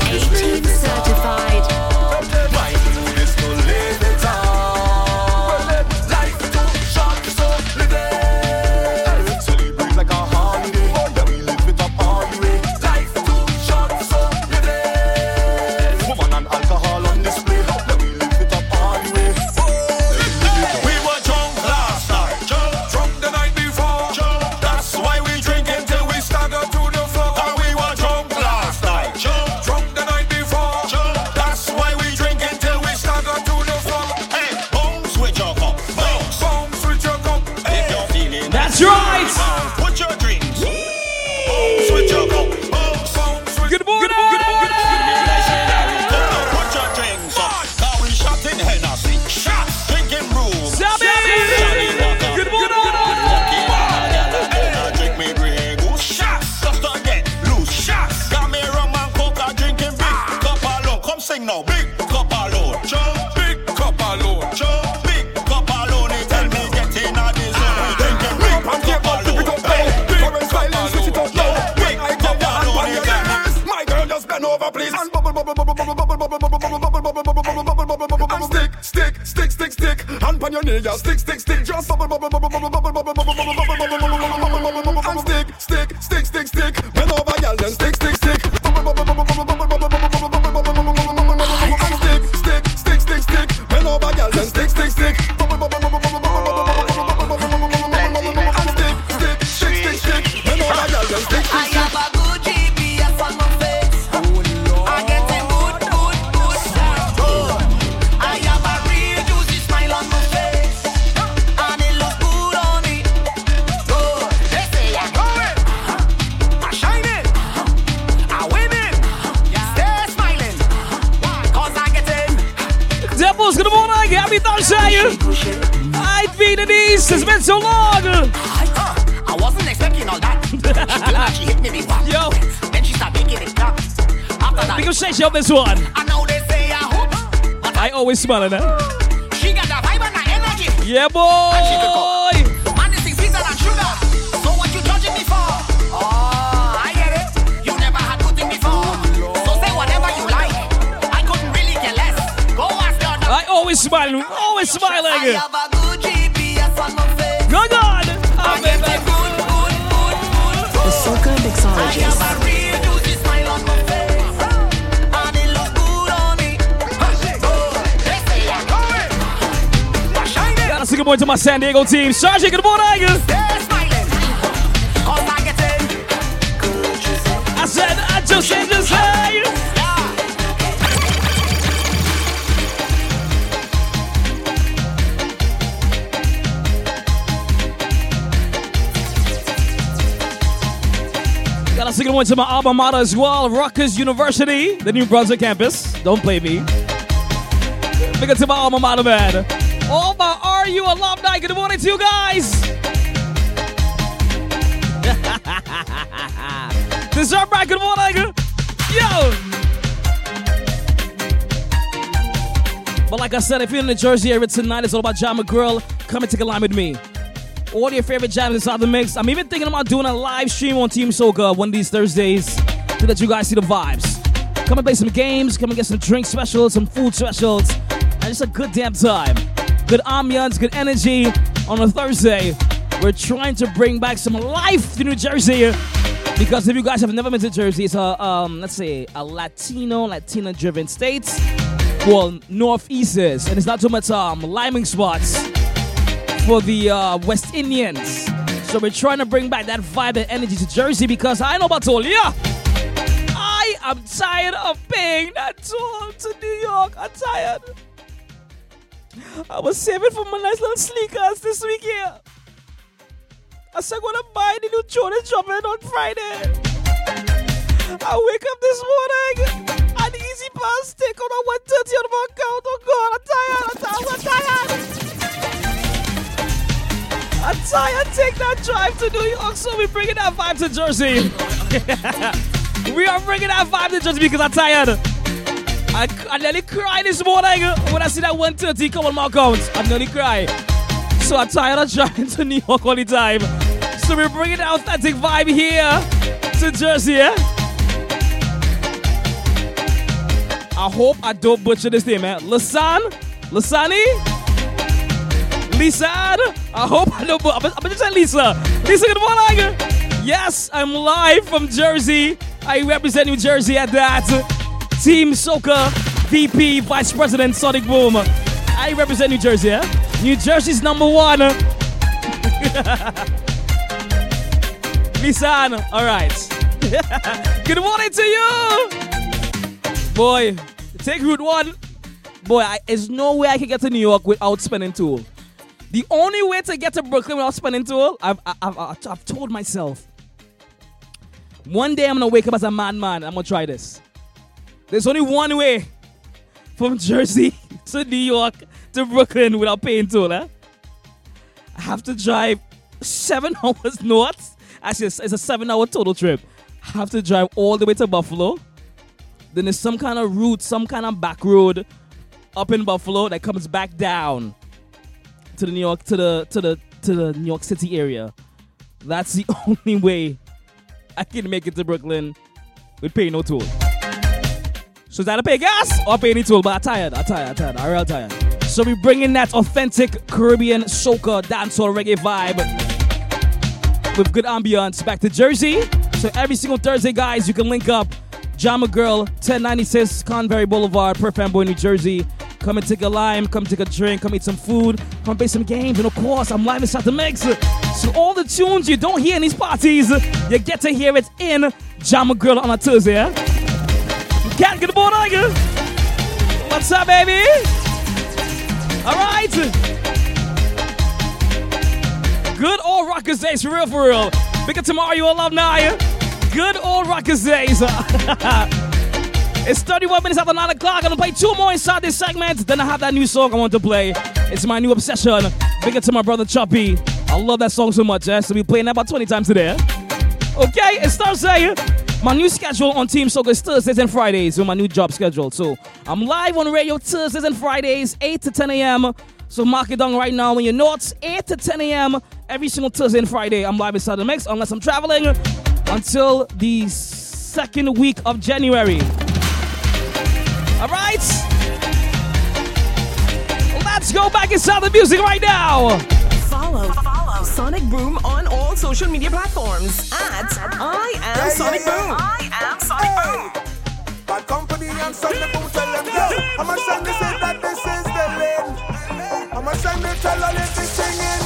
I always smiling, eh? To my San Diego team. Sergeant, good morning. I said, I just said, just say. Gotta good morning to my alma mater as well, Rutgers University, the New Brunswick campus. Don't play me. Big up to my alma mater, man. All my RU alumni, good morning to you guys. Dessert back, good morning. Yo. But like I said, if you're in the Jersey area tonight, it's all about Jam Girl. Come and take a line with me. All your favorite jams inside the mix. I'm even thinking about doing a live stream on Team Soca one of these Thursdays to let you guys see the vibes. Come and play some games, come and get some drink specials, some food specials, and just a good damn time. Good ambiance, good energy on a Thursday. We're trying to bring back some life to New Jersey because if you guys have never been to Jersey, it's a um, let's say a Latino, Latina-driven state. Well, Northeast is, and it's not too much um liming spots for the uh, West Indians. So we're trying to bring back that vibe and energy to Jersey because I know about all yeah. I am tired of paying that toll to New York. I'm tired. I was saving for my nice little sneakers this week here. I said I'm gonna buy the new Jordan dropping on Friday. I wake up this morning and E-ZPass take on a 130 on my account. Oh God, I'm tired. I'm tired. I'm tired. I'm tired. Take that drive to New York, so we're bringing that vibe to Jersey. we are bringing that vibe to Jersey because I'm tired. I, I nearly cried this morning when I see that 130 come on my account. I nearly cry. So I'm tired of driving to New York all the time. So we're bringing the authentic vibe here to Jersey. Yeah? I hope I don't butcher this name, man. Lasan? Lasani? Lisan? I hope I don't. Butcher. I'm going to say Lisa. Lisa, good morning. Yes, I'm live from Jersey. I represent New Jersey at that. Team Soca VP Vice President Sonic Boom. I represent New Jersey, yeah? New Jersey's number one. Lisan, all right. good morning to you. Boy, take Route 1. Boy, I, there's no way I can get to New York without spending tool. The only way to get to Brooklyn without spending tool, I've, I've, I've, I've told myself, one day I'm gonna wake up as a madman. I'm gonna try this. There's only one way from Jersey to New York to Brooklyn without paying toll. Eh? I have to drive seven hours north. Actually, it's a seven-hour total trip. I have to drive all the way to Buffalo. Then there's some kind of route, some kind of back road up in Buffalo that comes back down to the New York to the to the to the New York City area. That's the only way I can make it to Brooklyn with paying no toll. So is that a pay gas or pay any toll? But I'm tired, I'm tired, I'm tired, I'm real tired. So we bringing that authentic Caribbean soca dancehall reggae vibe with good ambiance back to Jersey. So every single Thursday, guys, you can link up. Jama Girl, 1096 Convery Boulevard, Perth Amboy, New Jersey. Come and take a lime, come take a drink, come eat some food, come play some games, and of course, I'm live inside the mix. So all the tunes you don't hear in these parties, you get to hear it in Jama Girl on a Tuesday. Eh? Can't get the board on you. What's up, baby? All right. Good old Rutgers Days, for real, for real. Big up tomorrow, you alumni. Good old Rutgers Days. it's 31 minutes after 9 o'clock. I'm gonna play two more inside this segment. Then I have that new song I want to play. It's my new obsession. Big it to my brother Choppy. I love that song so much, eh? So we playing that about 20 times today. eh? Okay, it's Thursday. My new schedule on Team Soca is Thursdays and Fridays with my new job schedule. So I'm live on radio Thursdays and Fridays, 8 to 10 a.m. So mark it down right now when you're not 8 to 10 a.m. every single Thursday and Friday. I'm live inside the mix unless I'm traveling until the second week of January. All right? Let's go back inside the music right now. Follow, follow Sonic Boom on all social media platforms at I am Yeah, Sonic yeah, yeah. Boom. I am Sonic Boom. Bad company and Sunday boom tell them yo. I'm a trying to say that this is the lane. I'm a trying to tell all everything in the day.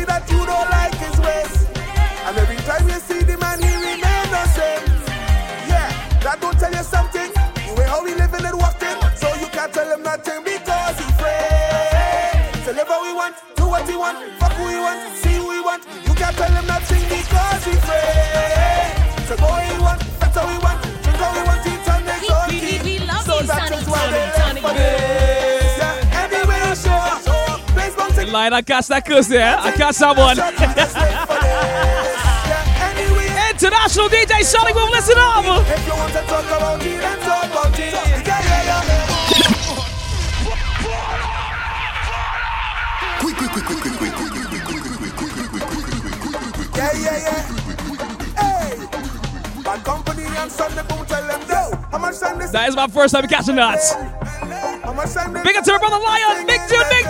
Me that you don't like his ways. And every time you see the man, he remain the same. Yeah, that don't tell you something. The way how we living and walking, so you can't tell him nothing because he free. So live how we want, do what he want, fuck who he want, see who he want. You can't tell him nothing because he free. So go where he want, that's how he want, drink how he want, eat on his own key. So that is why they live for I catch that curse there. I catch someone. International DJ Sonic will listen up. If you want to talk about it, then talk about it. Yeah, yeah, yeah. Hey, That is my first time catching that. Big up to my brother Lion. Big tune, big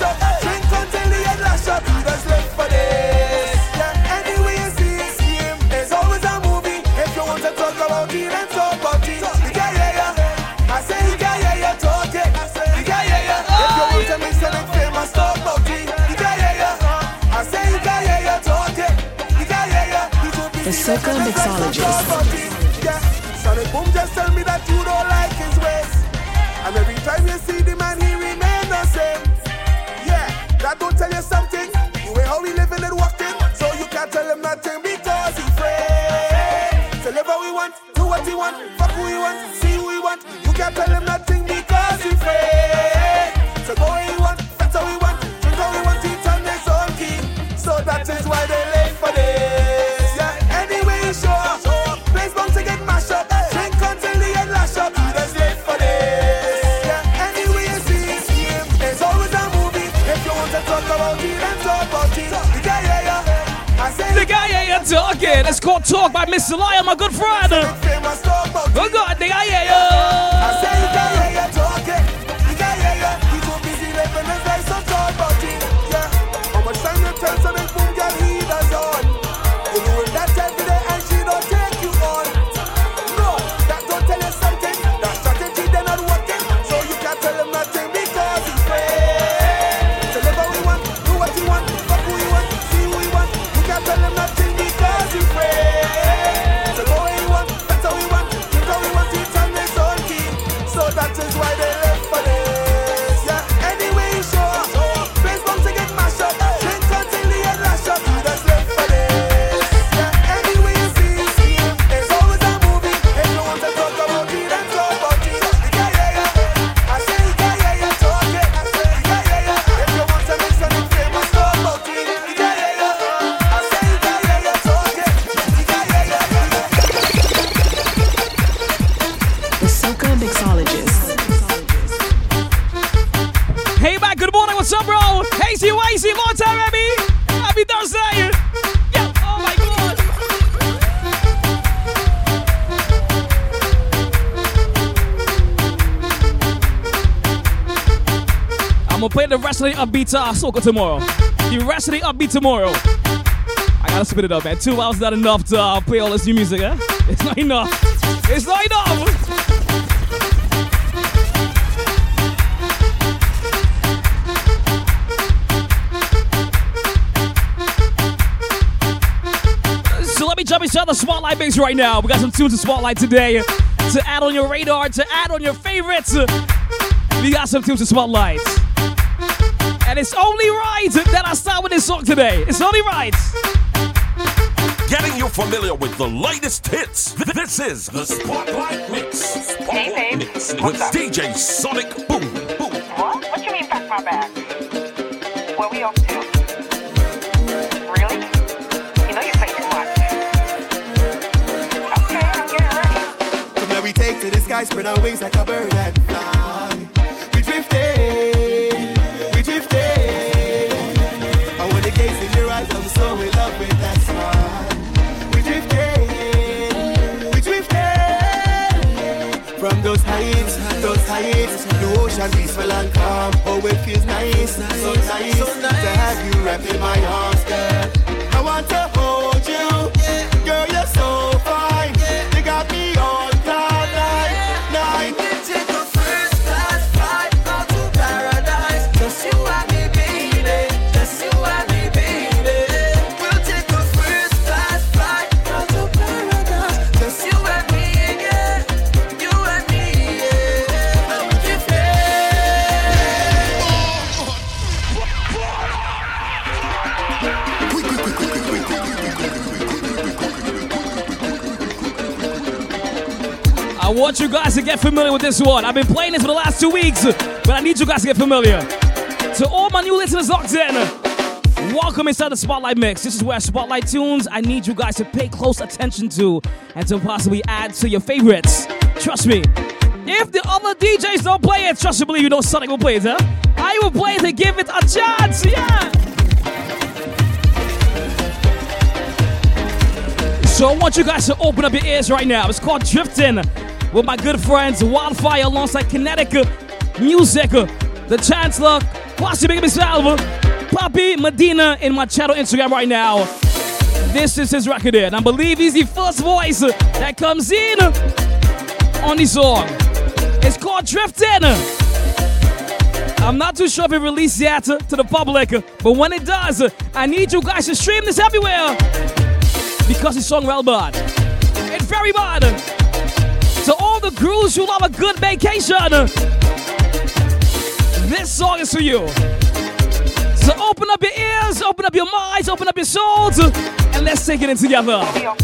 up. Drink until the head lash up. Live for this. The so mixologist. Yeah, Sonic Boom just tell me that you don't like his ways. And every time you see the man, he the same. Yeah, that don't tell you something. The how we living and so you can't tell him nothing because he free. So live how we want, do what he want, fuck who he want, see who he want. You can't tell him nothing because he free. So go where he want, that's how he want, drink how he want, eat on his own. So that is why they Doctor. It's called Talk by Mr. Lion, my good friend. Oh God, they are here, yo. Yeah. The rest of the upbeat uh, soca tomorrow. The rest of the upbeat tomorrow. I gotta spit it up, man. Two hours is not enough to uh, play all this new music, huh? It's not enough. It's not enough. So let me jump into the spotlight mix right now. We got some tunes to spotlight today to add on your radar, to add on your favorites. We got some tunes to spotlight. And it's only right that I start with this song today. It's only right. Getting you familiar with the latest hits. This is the Spotlight Mix. Spotlight Mix with DJ Sonic Boom. Boom. What? What you mean pack my bag? Where we off to? Really? You know you play too much. Okay, I'm getting ready. From where we take to the sky, spread our wings like a bird and heights, the ocean peaceful and calm. Oh, it feels nice, so nice, to have you wrapped in my arms, girl. I want to get familiar with this one. I've been playing this for the last two weeks, but I need you guys to get familiar. To all my new listeners locked in, welcome inside the Spotlight Mix. This is where Spotlight tunes I need you guys to pay close attention to and to possibly add to your favorites. Trust me. If the other DJs don't play it, trust me, believe you know Sonic will play it, huh? I will play it and give it a chance, yeah! So I want you guys to open up your ears right now. It's called Drifting with my good friends Wildfire alongside Connecticut Music, the Chancellor, Kwasi Big himself, Papi Medina in my channel Instagram right now. This is his record and I believe he's the first voice that comes in on the song. It's called Drifting. I'm not too sure if it released yet to the public, but when it does, I need you guys to stream this everywhere because it's song well bad. It's very bad. To all the crews who love a good vacation, this song is for you. So open up your ears, open up your minds, open up your souls, and let's take it in together. Really,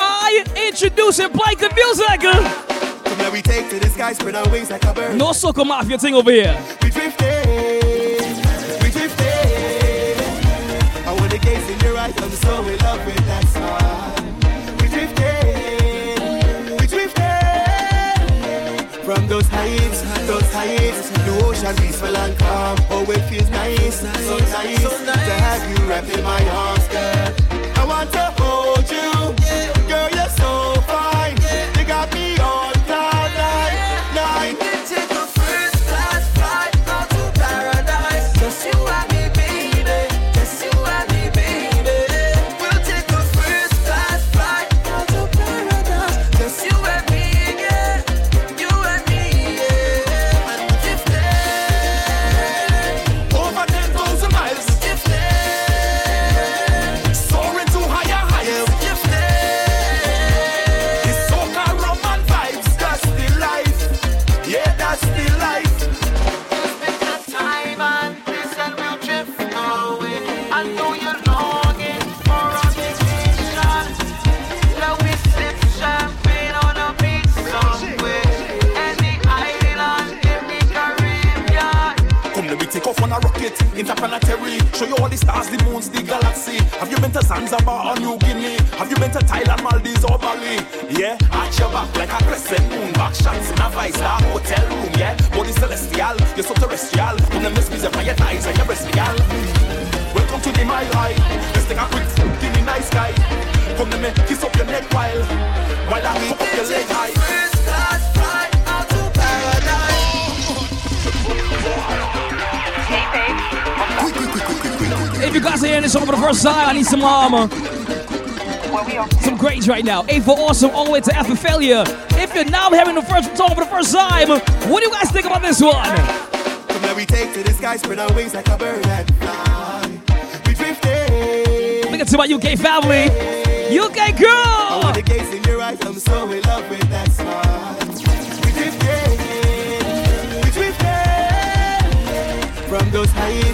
I introduce and play good music. From where we take to the sky, spread our wings like a bird. No soccer mafia thing over here. We drifting, heights, those heights, the ocean peaceful and calm. Oh, it feels nice, so nice, to have you wrapped in my arms, girl. I want to to Zanzibar or New Guinea? Have you been to Thailand, Maldives or Bali? Yeah, arch your back like a crescent moon. Back shots in a five-star hotel room. Yeah, body celestial, you're so terrestrial. Come let me squeeze up your thighs and your breast girl. Welcome to the mile high. Let's take a quick foot in the night sky. Come let me kiss up your neck while while I hook up your leg high. First class flight out to paradise. If you guys are hearing this song for the first time, I need some um, Some grades right now. A for awesome, all the way to F for failure. If you're now hearing the first song for the first time, what do you guys think about this one? From where we take to the sky, spread our wings like a bird and fly. We drifting. Look at to my UK family. UK I girl. want the gaze in your eyes, I'm so in love with that smile. We drifting. We drifting. From those heights,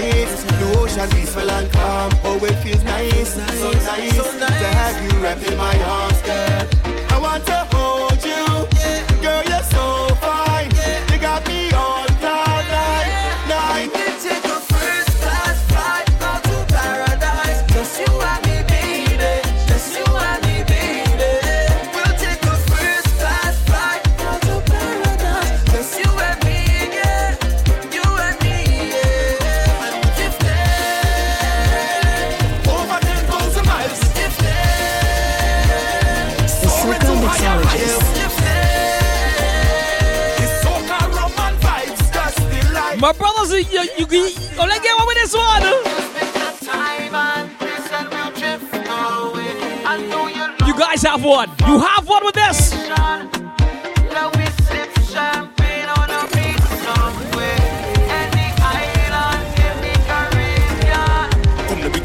heights, the ocean peaceful and calm. Oh, it feels nice, so nice, to have you wrapped in my arms, girl. I want to hold you, With this.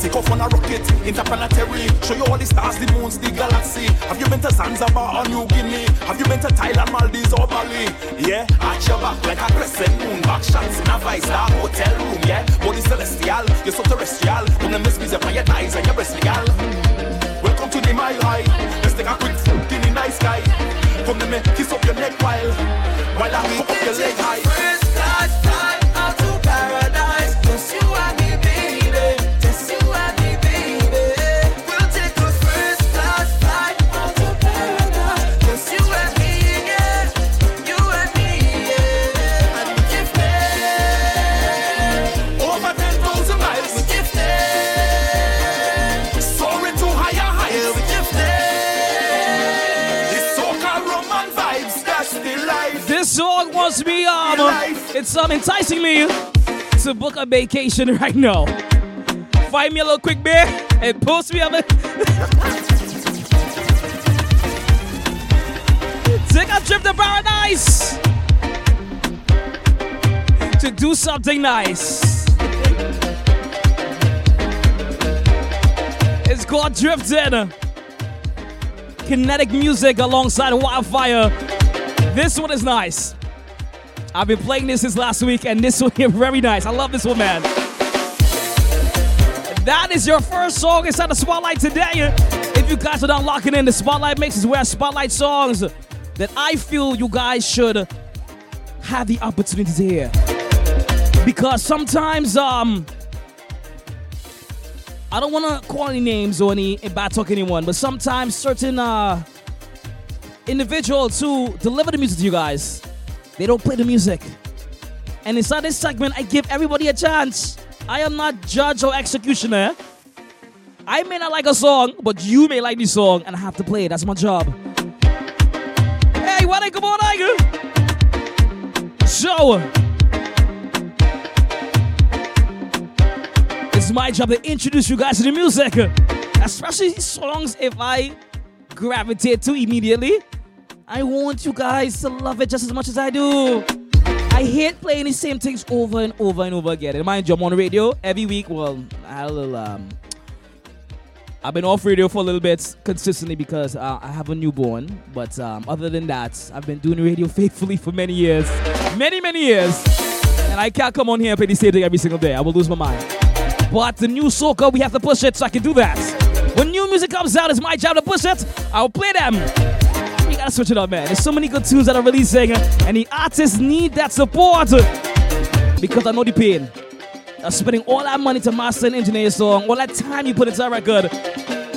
Take off on a rocket, interplanetary. Show you all the stars, the moons, the galaxy. Have you been to Zanzibar or New Guinea? Have you been to Thailand, Maldives or Bali? Yeah, your back like a crescent moon. Back shots in a five-star hotel room. Yeah, body celestial, you're so terrestrial. Don't me your and. Welcome to the. Let's take a quick night sky. Come let me kiss up your neck while while I hook up your leg high. It's um, enticing me to book a vacation right now. Find me a little quick beer and post me up. Take a trip to paradise to do something nice. It's called Drifting. Kinetic music alongside Wildfire. This one is nice. I've been playing this since last week, and this one here very nice. I love this one, man. That is your first song inside the Spotlight today. If you guys are not locking in, the Spotlight mix is where Spotlight songs that I feel you guys should have the opportunity to hear. Because sometimes, um, I don't want to call any names or any bad talk anyone, but sometimes certain uh, individuals who deliver the music to you guys, they don't play the music. And inside this segment, I give everybody a chance. I am not judge or executioner. I may not like a song, but you may like the song, and I have to play it. That's my job. Hey, what come on, Iger? So, it's my job to introduce you guys to the music, especially songs if I gravitate to immediately. I want you guys to love it just as much as I do. I hate playing the same things over and over and over again. And mind you, I'm on radio every week. Well, I had a little, um, I've been off radio for a little bit consistently because uh, I have a newborn. But um, other than that, I've been doing radio faithfully for many years. Many, many years. And I can't come on here and play the same thing every single day. I will lose my mind. But the new soca, we have to push it so I can do that. When new music comes out, it's my job to push it. I'll play them. Gotta switch it up, man. There's so many good tunes that are releasing, and the artists need that support because I know the pain. Of spending all that money to master and engineer a song, all that time you put into a record,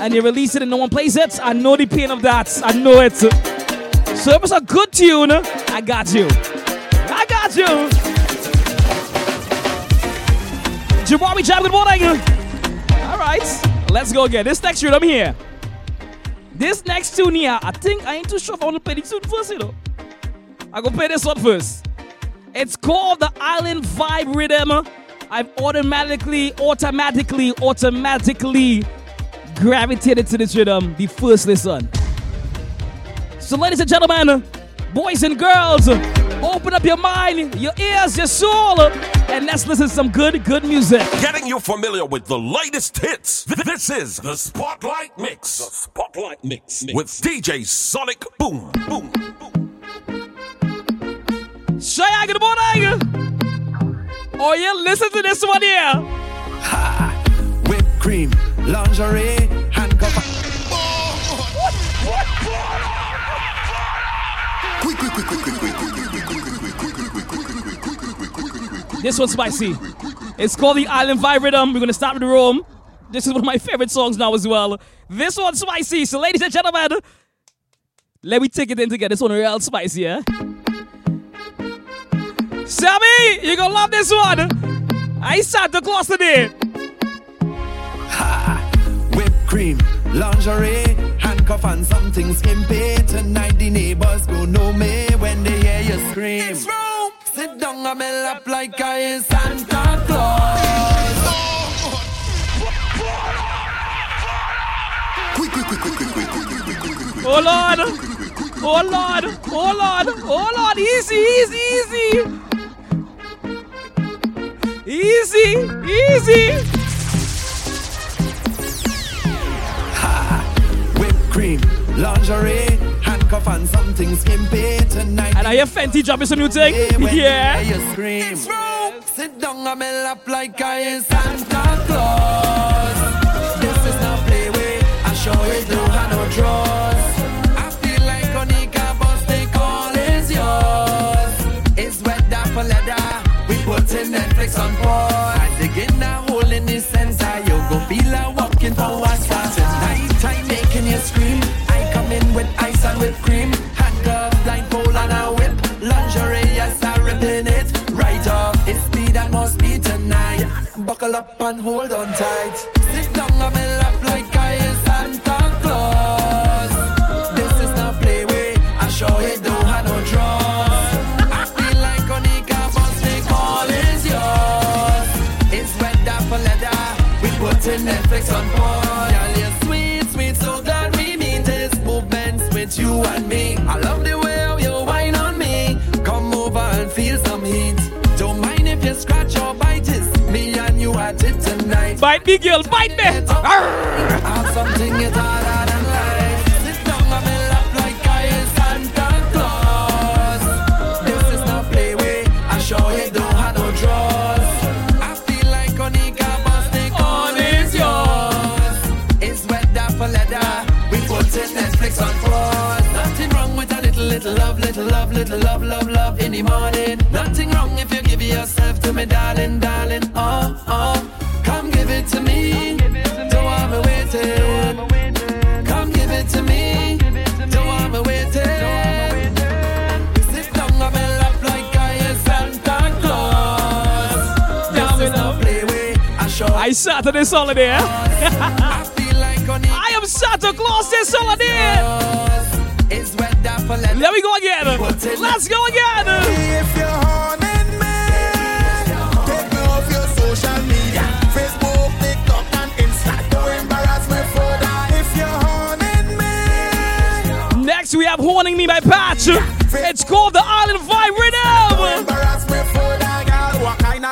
and you release it and no one plays it. I know the pain of that. I know it. So if it's a good tune, I got you. I got you. Jabari Jab, good morning. All right, let's go again. This next tune, I'm here. This next tune here, I think I ain't too sure if I want to play the tune first, you know. I go play this one first. It's called the Island Vibe Rhythm. I've automatically, automatically, automatically gravitated to this rhythm the first listen. So, ladies and gentlemen, boys and girls, open up your mind, your ears, your soul, and let's listen to some good, good music. Getting you familiar with the latest hits. This is the Spotlight Mix. The Spotlight Mix with DJ Sonic Boom. Boom. Boom. Shaya, good morning. Oh, yeah, listen to this one here. Whipped cream, lingerie, This one's spicy. It's called the Island Vibe Rhythm. We're gonna start with the room. This is one of my favorite songs now as well. This one's spicy. So, ladies and gentlemen, let me take it in together. This one real spicy, yeah? Sammy, you're gonna love this one. I Santa Claus today. Ha! Whipped cream, lingerie, handcuff and something skimpy. Tonight the neighbors go know me when they hear you scream. Sit down on my lap like I is Santa Claus. Oh Lord! Oh Lord! Oh Lord! Oh Lord! Easy, easy, easy! Easy, easy! Whipped cream, lingerie, handcuff and something skimpy. Tonight And I hear Fenty dropping some new thing. when Yeah. they hear you scream. Sit down on my lap like I is Santa Claus. This is not play way. I show it no have no draws. I feel like Onika, but they call is yours. It's wet that for leather. We put in Netflix on pause. I dig in a hole in the center. You go feel like walking for wasa. Tonight I'm making you scream. In with ice and whipped cream. Handcuffs, blindfold and a whip. Lingerie, yes, I'm ripping it right off. It's speed and must be tonight. Buckle up and hold on tight. Sit down my lap like I is Santa Claus. This is not play way. I show it don't have no draws. I feel like Onika, but they call is yours. It's that for leather. We put in Netflix on pause. me, a little, little love, little love, little love, love, love in the morning. Nothing wrong if you give yourself to me, darling, darling. Oh, oh. Come give it to me. Don't want me waiting. Come give it to me. Don't want me waiting. Sit down on my lap like I is Santa Claus. This is no play way. I show I Santa holiday. eh? I am Santa Claus this holiday. It's wet that for leather. Let me go again. Let's go again. We have Horning Me by Patch. It's called the Island Vibe Rhythm. embarrass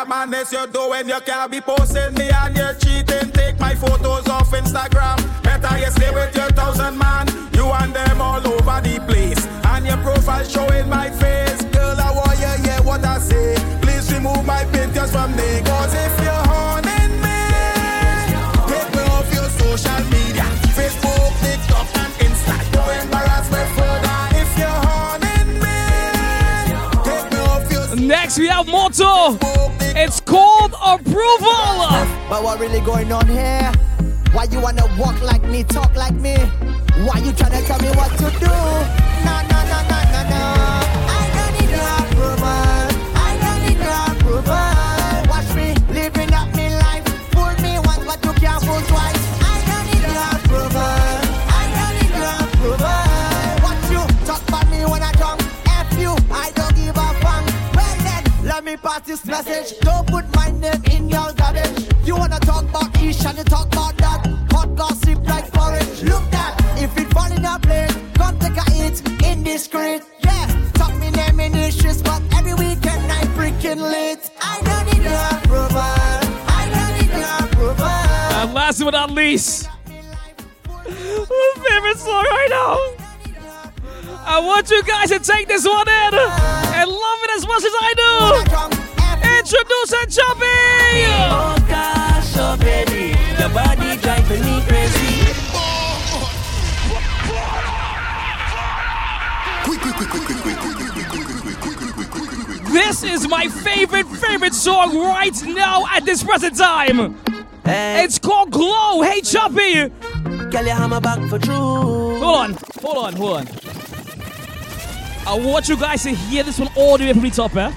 madness you doing? You can't be posting me and you're cheating. Take my photos off Instagram. Better you stay with your thousand man. You and them all over the place. And your profile showing my face. Girl, I want you hear what I say. Please remove my pictures from there. Cause if you're Next, we have Moto. It's called Approval. But what really going on here? Why you wanna walk like me, talk like me? Why you tryna tell me what to do? No, no, no, no, no, no. This message. Don't put my name in your garbage. You wanna talk about Ish and you talk about that. Hot gossip like it. Look that, if it fall in a plate, come take a hit, indiscreet. Yeah, talk me name in issues, but every weekend I freaking lit. I don't need your approval. I don't need your approval. And last but not least, my favorite song right now. I want you guys to take this one in and love it as much as I do. Introducing! Oh gosh, oh baby, your body driving me crazy. This is my favorite, favorite song right now at this present time. It's called Glow. Hey, Choppy. Girl, you hammer back for true. Hold on, hold on, hold on. I want you guys to hear this one all the way from the top, eh?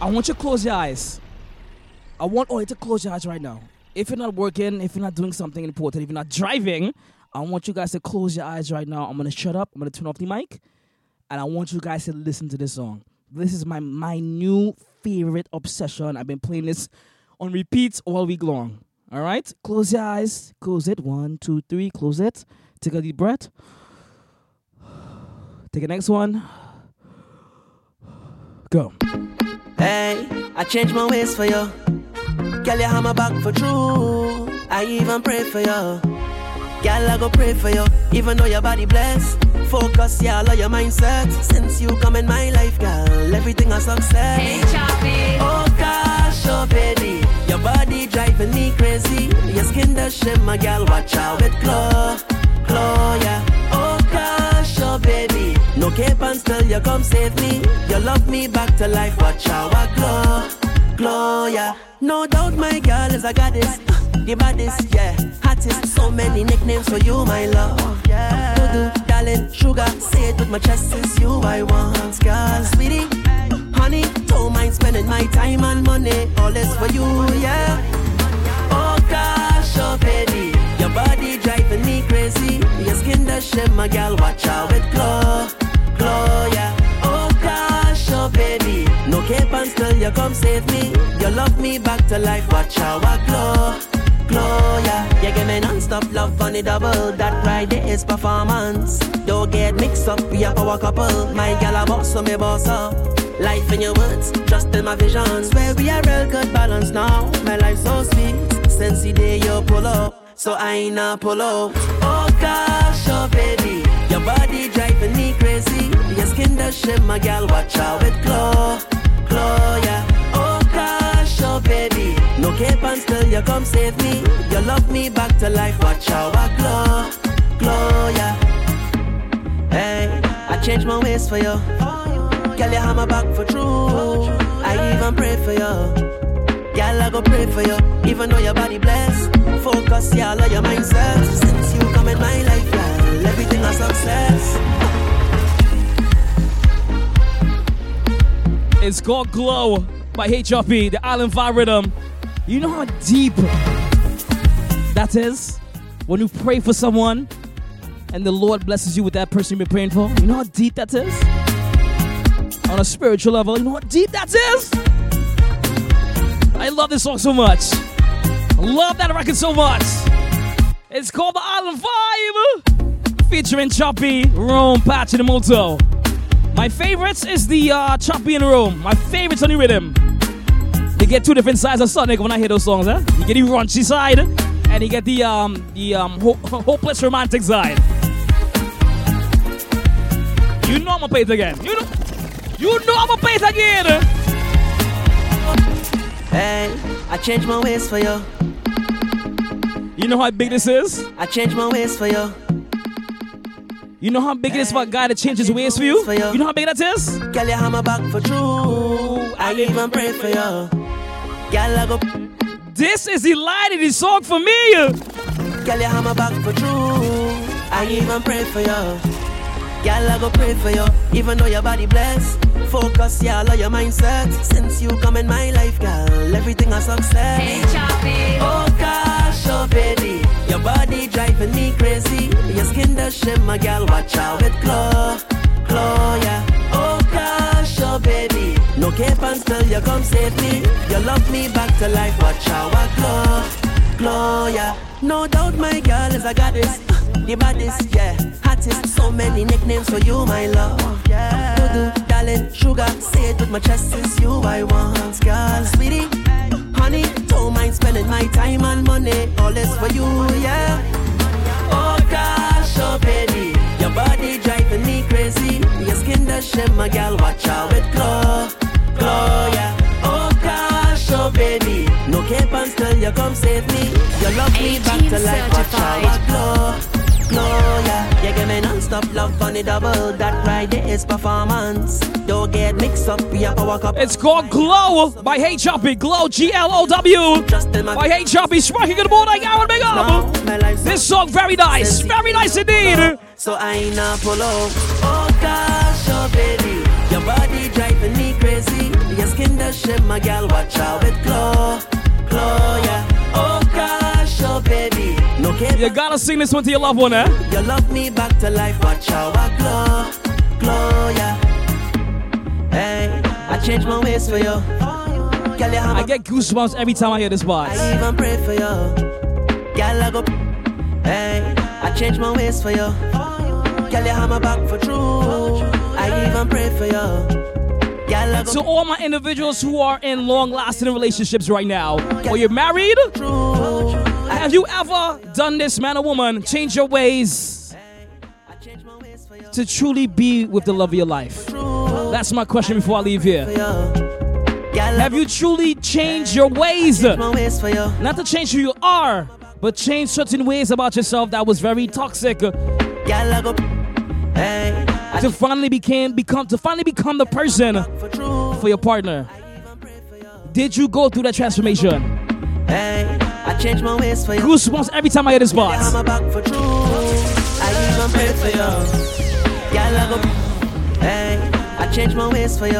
I want you to close your eyes. I want all you to close your eyes right now. If you're not working, if you're not doing something important, if you're not driving, I want you guys to close your eyes right now. I'm gonna shut up. I'm gonna turn off the mic, and I want you guys to listen to this song. This is my my new favorite obsession. I've been playing this on repeat all week long. All right, close your eyes. Close it. One, two, three. Close it. Take a deep breath. Take the next one. Go. Hey, I changed my ways for you. Girl, you have my back for true. I even pray for you. Girl, I go pray for you. Even though your body blessed. Focus, yeah, all your mindset. Since you come in my life, girl, everything a success. Hey, Choppy. Oh gosh, oh baby. Your body driving me crazy. Your skin does shimmer, girl. Watch out with glow. Glow, yeah. No cape and still you come save me. You love me back to life. Watch how I glow. Glow, yeah. No doubt my girl is a goddess. The baddest, yeah. Hottest. So many nicknames for you, my love. Yeah. Dudu, darling, sugar. Say it with my chest. It's you I want, girl. Sweetie, honey. Don't mind spending my time and money. All this for you, yeah. Oh gosh, oh baby. Your body driving me crazy. Your skin does shimmer, girl. Watch out with glow. Glow, yeah. Oh gosh, oh baby. No cape and still you come save me. You love me back to life. Watch how I glow. Glow, yeah. You give me non-stop love on the double. That right is performance. Don't get mixed up, we are power couple. My gal a boss, so me boss up. Life in your words, trust in my vision. Swear we are real good balance now. My life so sweet. Since the day you pull up, so I ain't not pull up. Oh gosh, oh baby. Your body driving me crazy. Your the does my girl. Watch out with glow, glow, yeah. Oh gosh, oh baby. No cape and still you come save me. You love me back to life. Watch out, I glow, glow, yeah. Hey, I changed my ways for you. Girl, you hammer back for true. I even pray for you. Girl, I go pray for you. Even though your body blessed. Focus, yeah, all of your mindset. Since you come in my life, girl, everything a success. It's called Glow by HRP, the Island Fire Rhythm. You know how deep that is? When you pray for someone and the Lord blesses you with that person you've been praying for. You know how deep that is? On a spiritual level, you know how deep that is? I love this song so much. I love that record so much. It's called The Island Vibe, featuring Choppy, Rome, Patch, and Moto. My favorites is the uh, Choppy and Rome. My favorites on the rhythm. You get two different sides of Sonic when I hear those songs, huh? You get the raunchy side, and you get the um the um ho- hopeless romantic side. You know I'm gonna play it again. You know, you know I'm gonna play it again. Hey, I changed my ways for you. You know how big this is? I changed my ways for you. You know how big it is for a guy to change his ways for you? You know how big that is? Girl, you hammer back for true. I even pray for you. Girl, I go. This is the light of the song for me. Girl, you hammer back for true. I even pray for you. Girl, I go pray for you. Even though your body blessed. Focus, yeah, all of your mindset. Since you come in my life, girl, everything a success. Hey, Choppy. Oh gosh, oh baby. Your body driving me crazy. Your skin does shimmer, girl. Watch out with glow, glow, yeah. Oh gosh, oh baby. No cape and still you come save me. You love me back to life. Watch out, glow, glow, yeah. No doubt, my girl is a goddess. Uh, the baddest, yeah. Hottest. So many nicknames for you, my love. Yeah. Doodoo, darling, sugar. Say it with my chest. It's you I want, girl. Sweetie, honey. Don't mind spending my time and money. All this for you, yeah. Oh gosh, oh baby, your body driving me crazy. Your skin does shimmer, girl. Watch out with glow, glow, yeah. Oh gosh, oh baby, no cape and still you come save me. You love me back to life. Watch out with glow, glow, yeah. You give me non-stop love on the double. That right there is performance. Don't get mixed up. We have power cup. It's called Glow by Hey Choppy. Glow, G L O W. By Hey Choppy. In the morning, Aaron Big Up. This song very nice. Very nice indeed. So I ain't not pull up. Oh gosh, oh baby, your body driving me crazy. Your skin does shimmer, girl. Watch out with glow, glow, yeah. Oh gosh, oh baby, no. You gotta sing this one to your loved one, eh? You love me back to life. Watch out, I glow, glow, yeah. Hey, I change my ways for you. Girl, you have I get goosebumps every time I hear this part. I even pray for you. Girl, I go. Hey, I change my ways for you. Girl, you have my back for true. I even pray for you. Girl, To all my individuals who are in long lasting relationships right now, or you're married, have you ever done this, man or woman, change your ways to truly be with the love of your life? That's my question before I leave here. Have you truly changed your ways? Not to change who you are, but change certain ways about yourself that was very toxic. To finally became become to finally become the person for your partner. Did you go through that transformation? Hey, I change my ways for you. Goosebumps every time I hear this Girl, part. you have my back for true. I even pray for you. Girl, I go. Hey, I change my ways for you.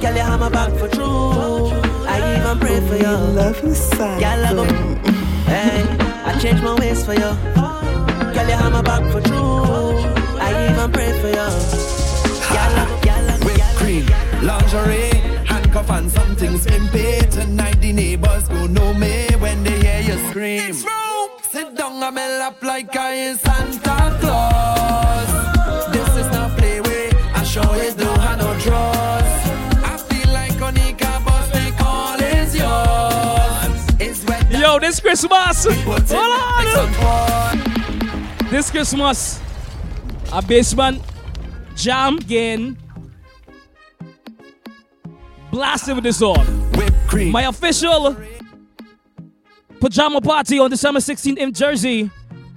Girl, you have my back for true. I even pray for you. Love you, son. Girl, I go. Hey, I change my ways for you. Girl, you have my back for true. I even pray for you. Girl, I. Girl, I go. Whipped cream, lingerie, handcuff and something skimpy. Tonight the neighbors go know me when they hear you scream. Sit down on my lap like I is Santa Claus. This is not play way. I sure is do have no draws. I feel like Onika, but they call is yours. It's wet. Yo, this Christmas. Hold on. This Christmas, a basement jam again. Blasting with this song. My official pajama party on December 16th in Jersey.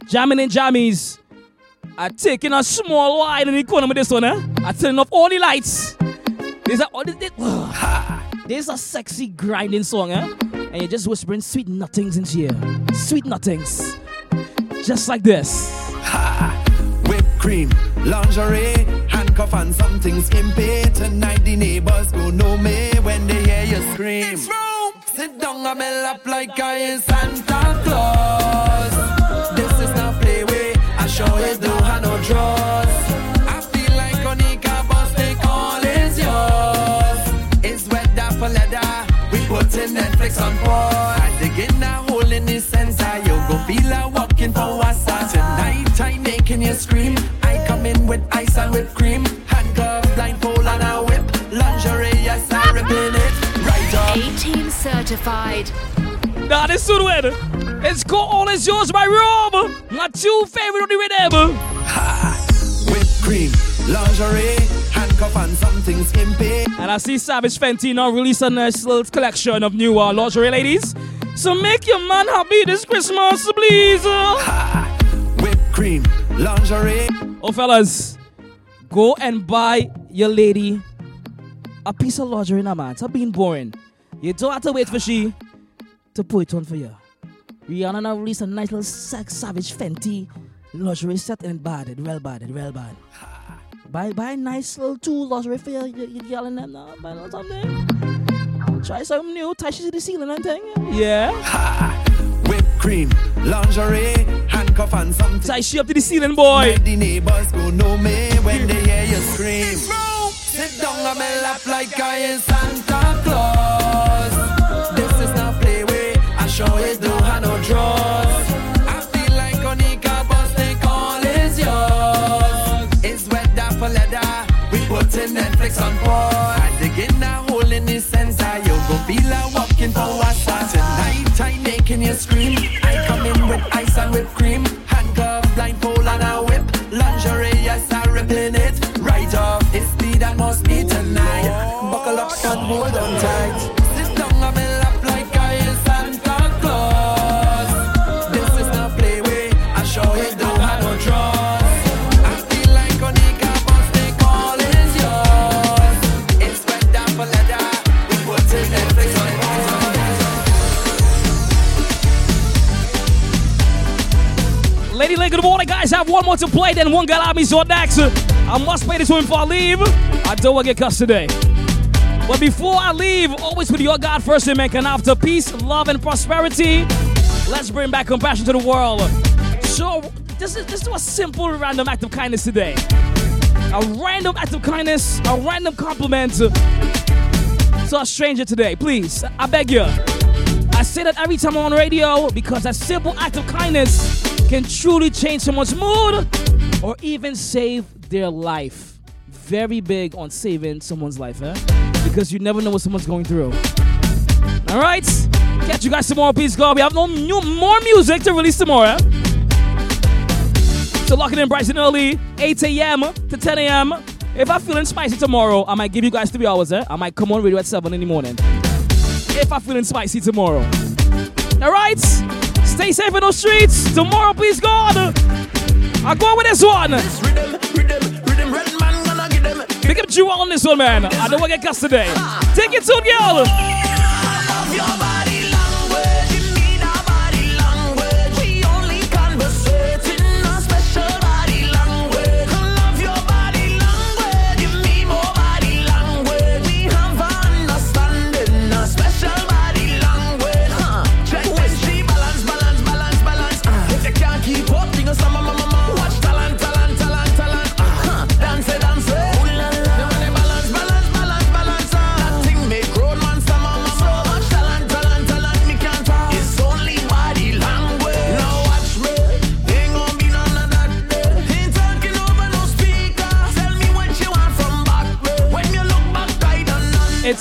Jamming in jammies. I taking a small wine in the corner with this one, eh? I turning off all the lights. There's a, oh, this, this, a sexy grinding song, eh? And you're just whispering sweet nothings into here. Sweet nothings. Just like this. Whipped cream, lingerie, handcuff and something skimpy. Tonight the neighbors go know me when they hear you scream. Sit down on my lap like I is Santa Claus. This is not play way. I sure is do have no draws. I feel like Onika, but they call is yours. It's wet that for leather. We putting Netflix on pause. I dig in a hole in the center. You go feel like walking for wasa. Tonight I'm making you scream. I come in with ice and whipped cream. Handcuff, blindfold and a whip. Lingerie, yes, I ripping it. Right up. 18 certified. Nah, this soon win. It's called All Is Yours by Rob. My two favorite on the rhythm. Whipped cream, lingerie, handcuff and something skimpy. And I see Savage Fenty now release a nice little collection of new uh, lingerie ladies. So make your man happy this Christmas, please. Whipped cream, lingerie. Oh, fellas, go and buy your lady a piece of lingerie now, man. Stop being boring. You don't have to wait for she to put it on for you. Rihanna now release a nice little sex savage Fenty lingerie set and bad, it well bad, it well bad. Buy buy a nice little two lingerie for your, your, your girl and them now. Buy a little something. Try something new, tie she to the ceiling and thing. Yeah whipped cream, lingerie, handcuff and something. Tie she up to the ceiling, boy. Make the neighbors go know me when they hear you scream. Sit down on my lap like I am Santa Claus. This is not playway. I show it no hand no draws. I feel like on the cardboard stick all is yours. It's wet that for leather. We put in Netflix on pause. I come in with ice and whipped cream. Morning, guys. Have one more to play, then one got me so next. I must play this one before I leave. I don't want to get cussed today. But before I leave, always with your God first and make an after peace, love, and prosperity. Let's bring back compassion to the world. So, this is just do a simple random act of kindness today. A random act of kindness, a random compliment to a stranger today. Please, I beg you. I say that every time I'm on radio because a simple act of kindness can truly change someone's mood or even save their life. Very big on saving someone's life, eh? Because you never know what someone's going through. All right, catch you guys tomorrow. Peace, God. We have no new more music to release tomorrow. So lock it in bright and early, 8 a.m. to 10 a.m. If I'm feeling spicy tomorrow, I might give you guys three hours. Eh? I might come on radio at 7 in the morning. If I'm feeling spicy tomorrow. All right, stay safe in those streets. Tomorrow, please God. I'll go with this one. Pick up you on this one, man. I don't want to get cussed today. Take it to girl.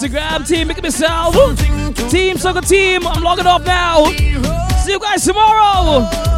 Instagram team, make it myself. Team Soca Team, I'm logging off now. See you guys tomorrow.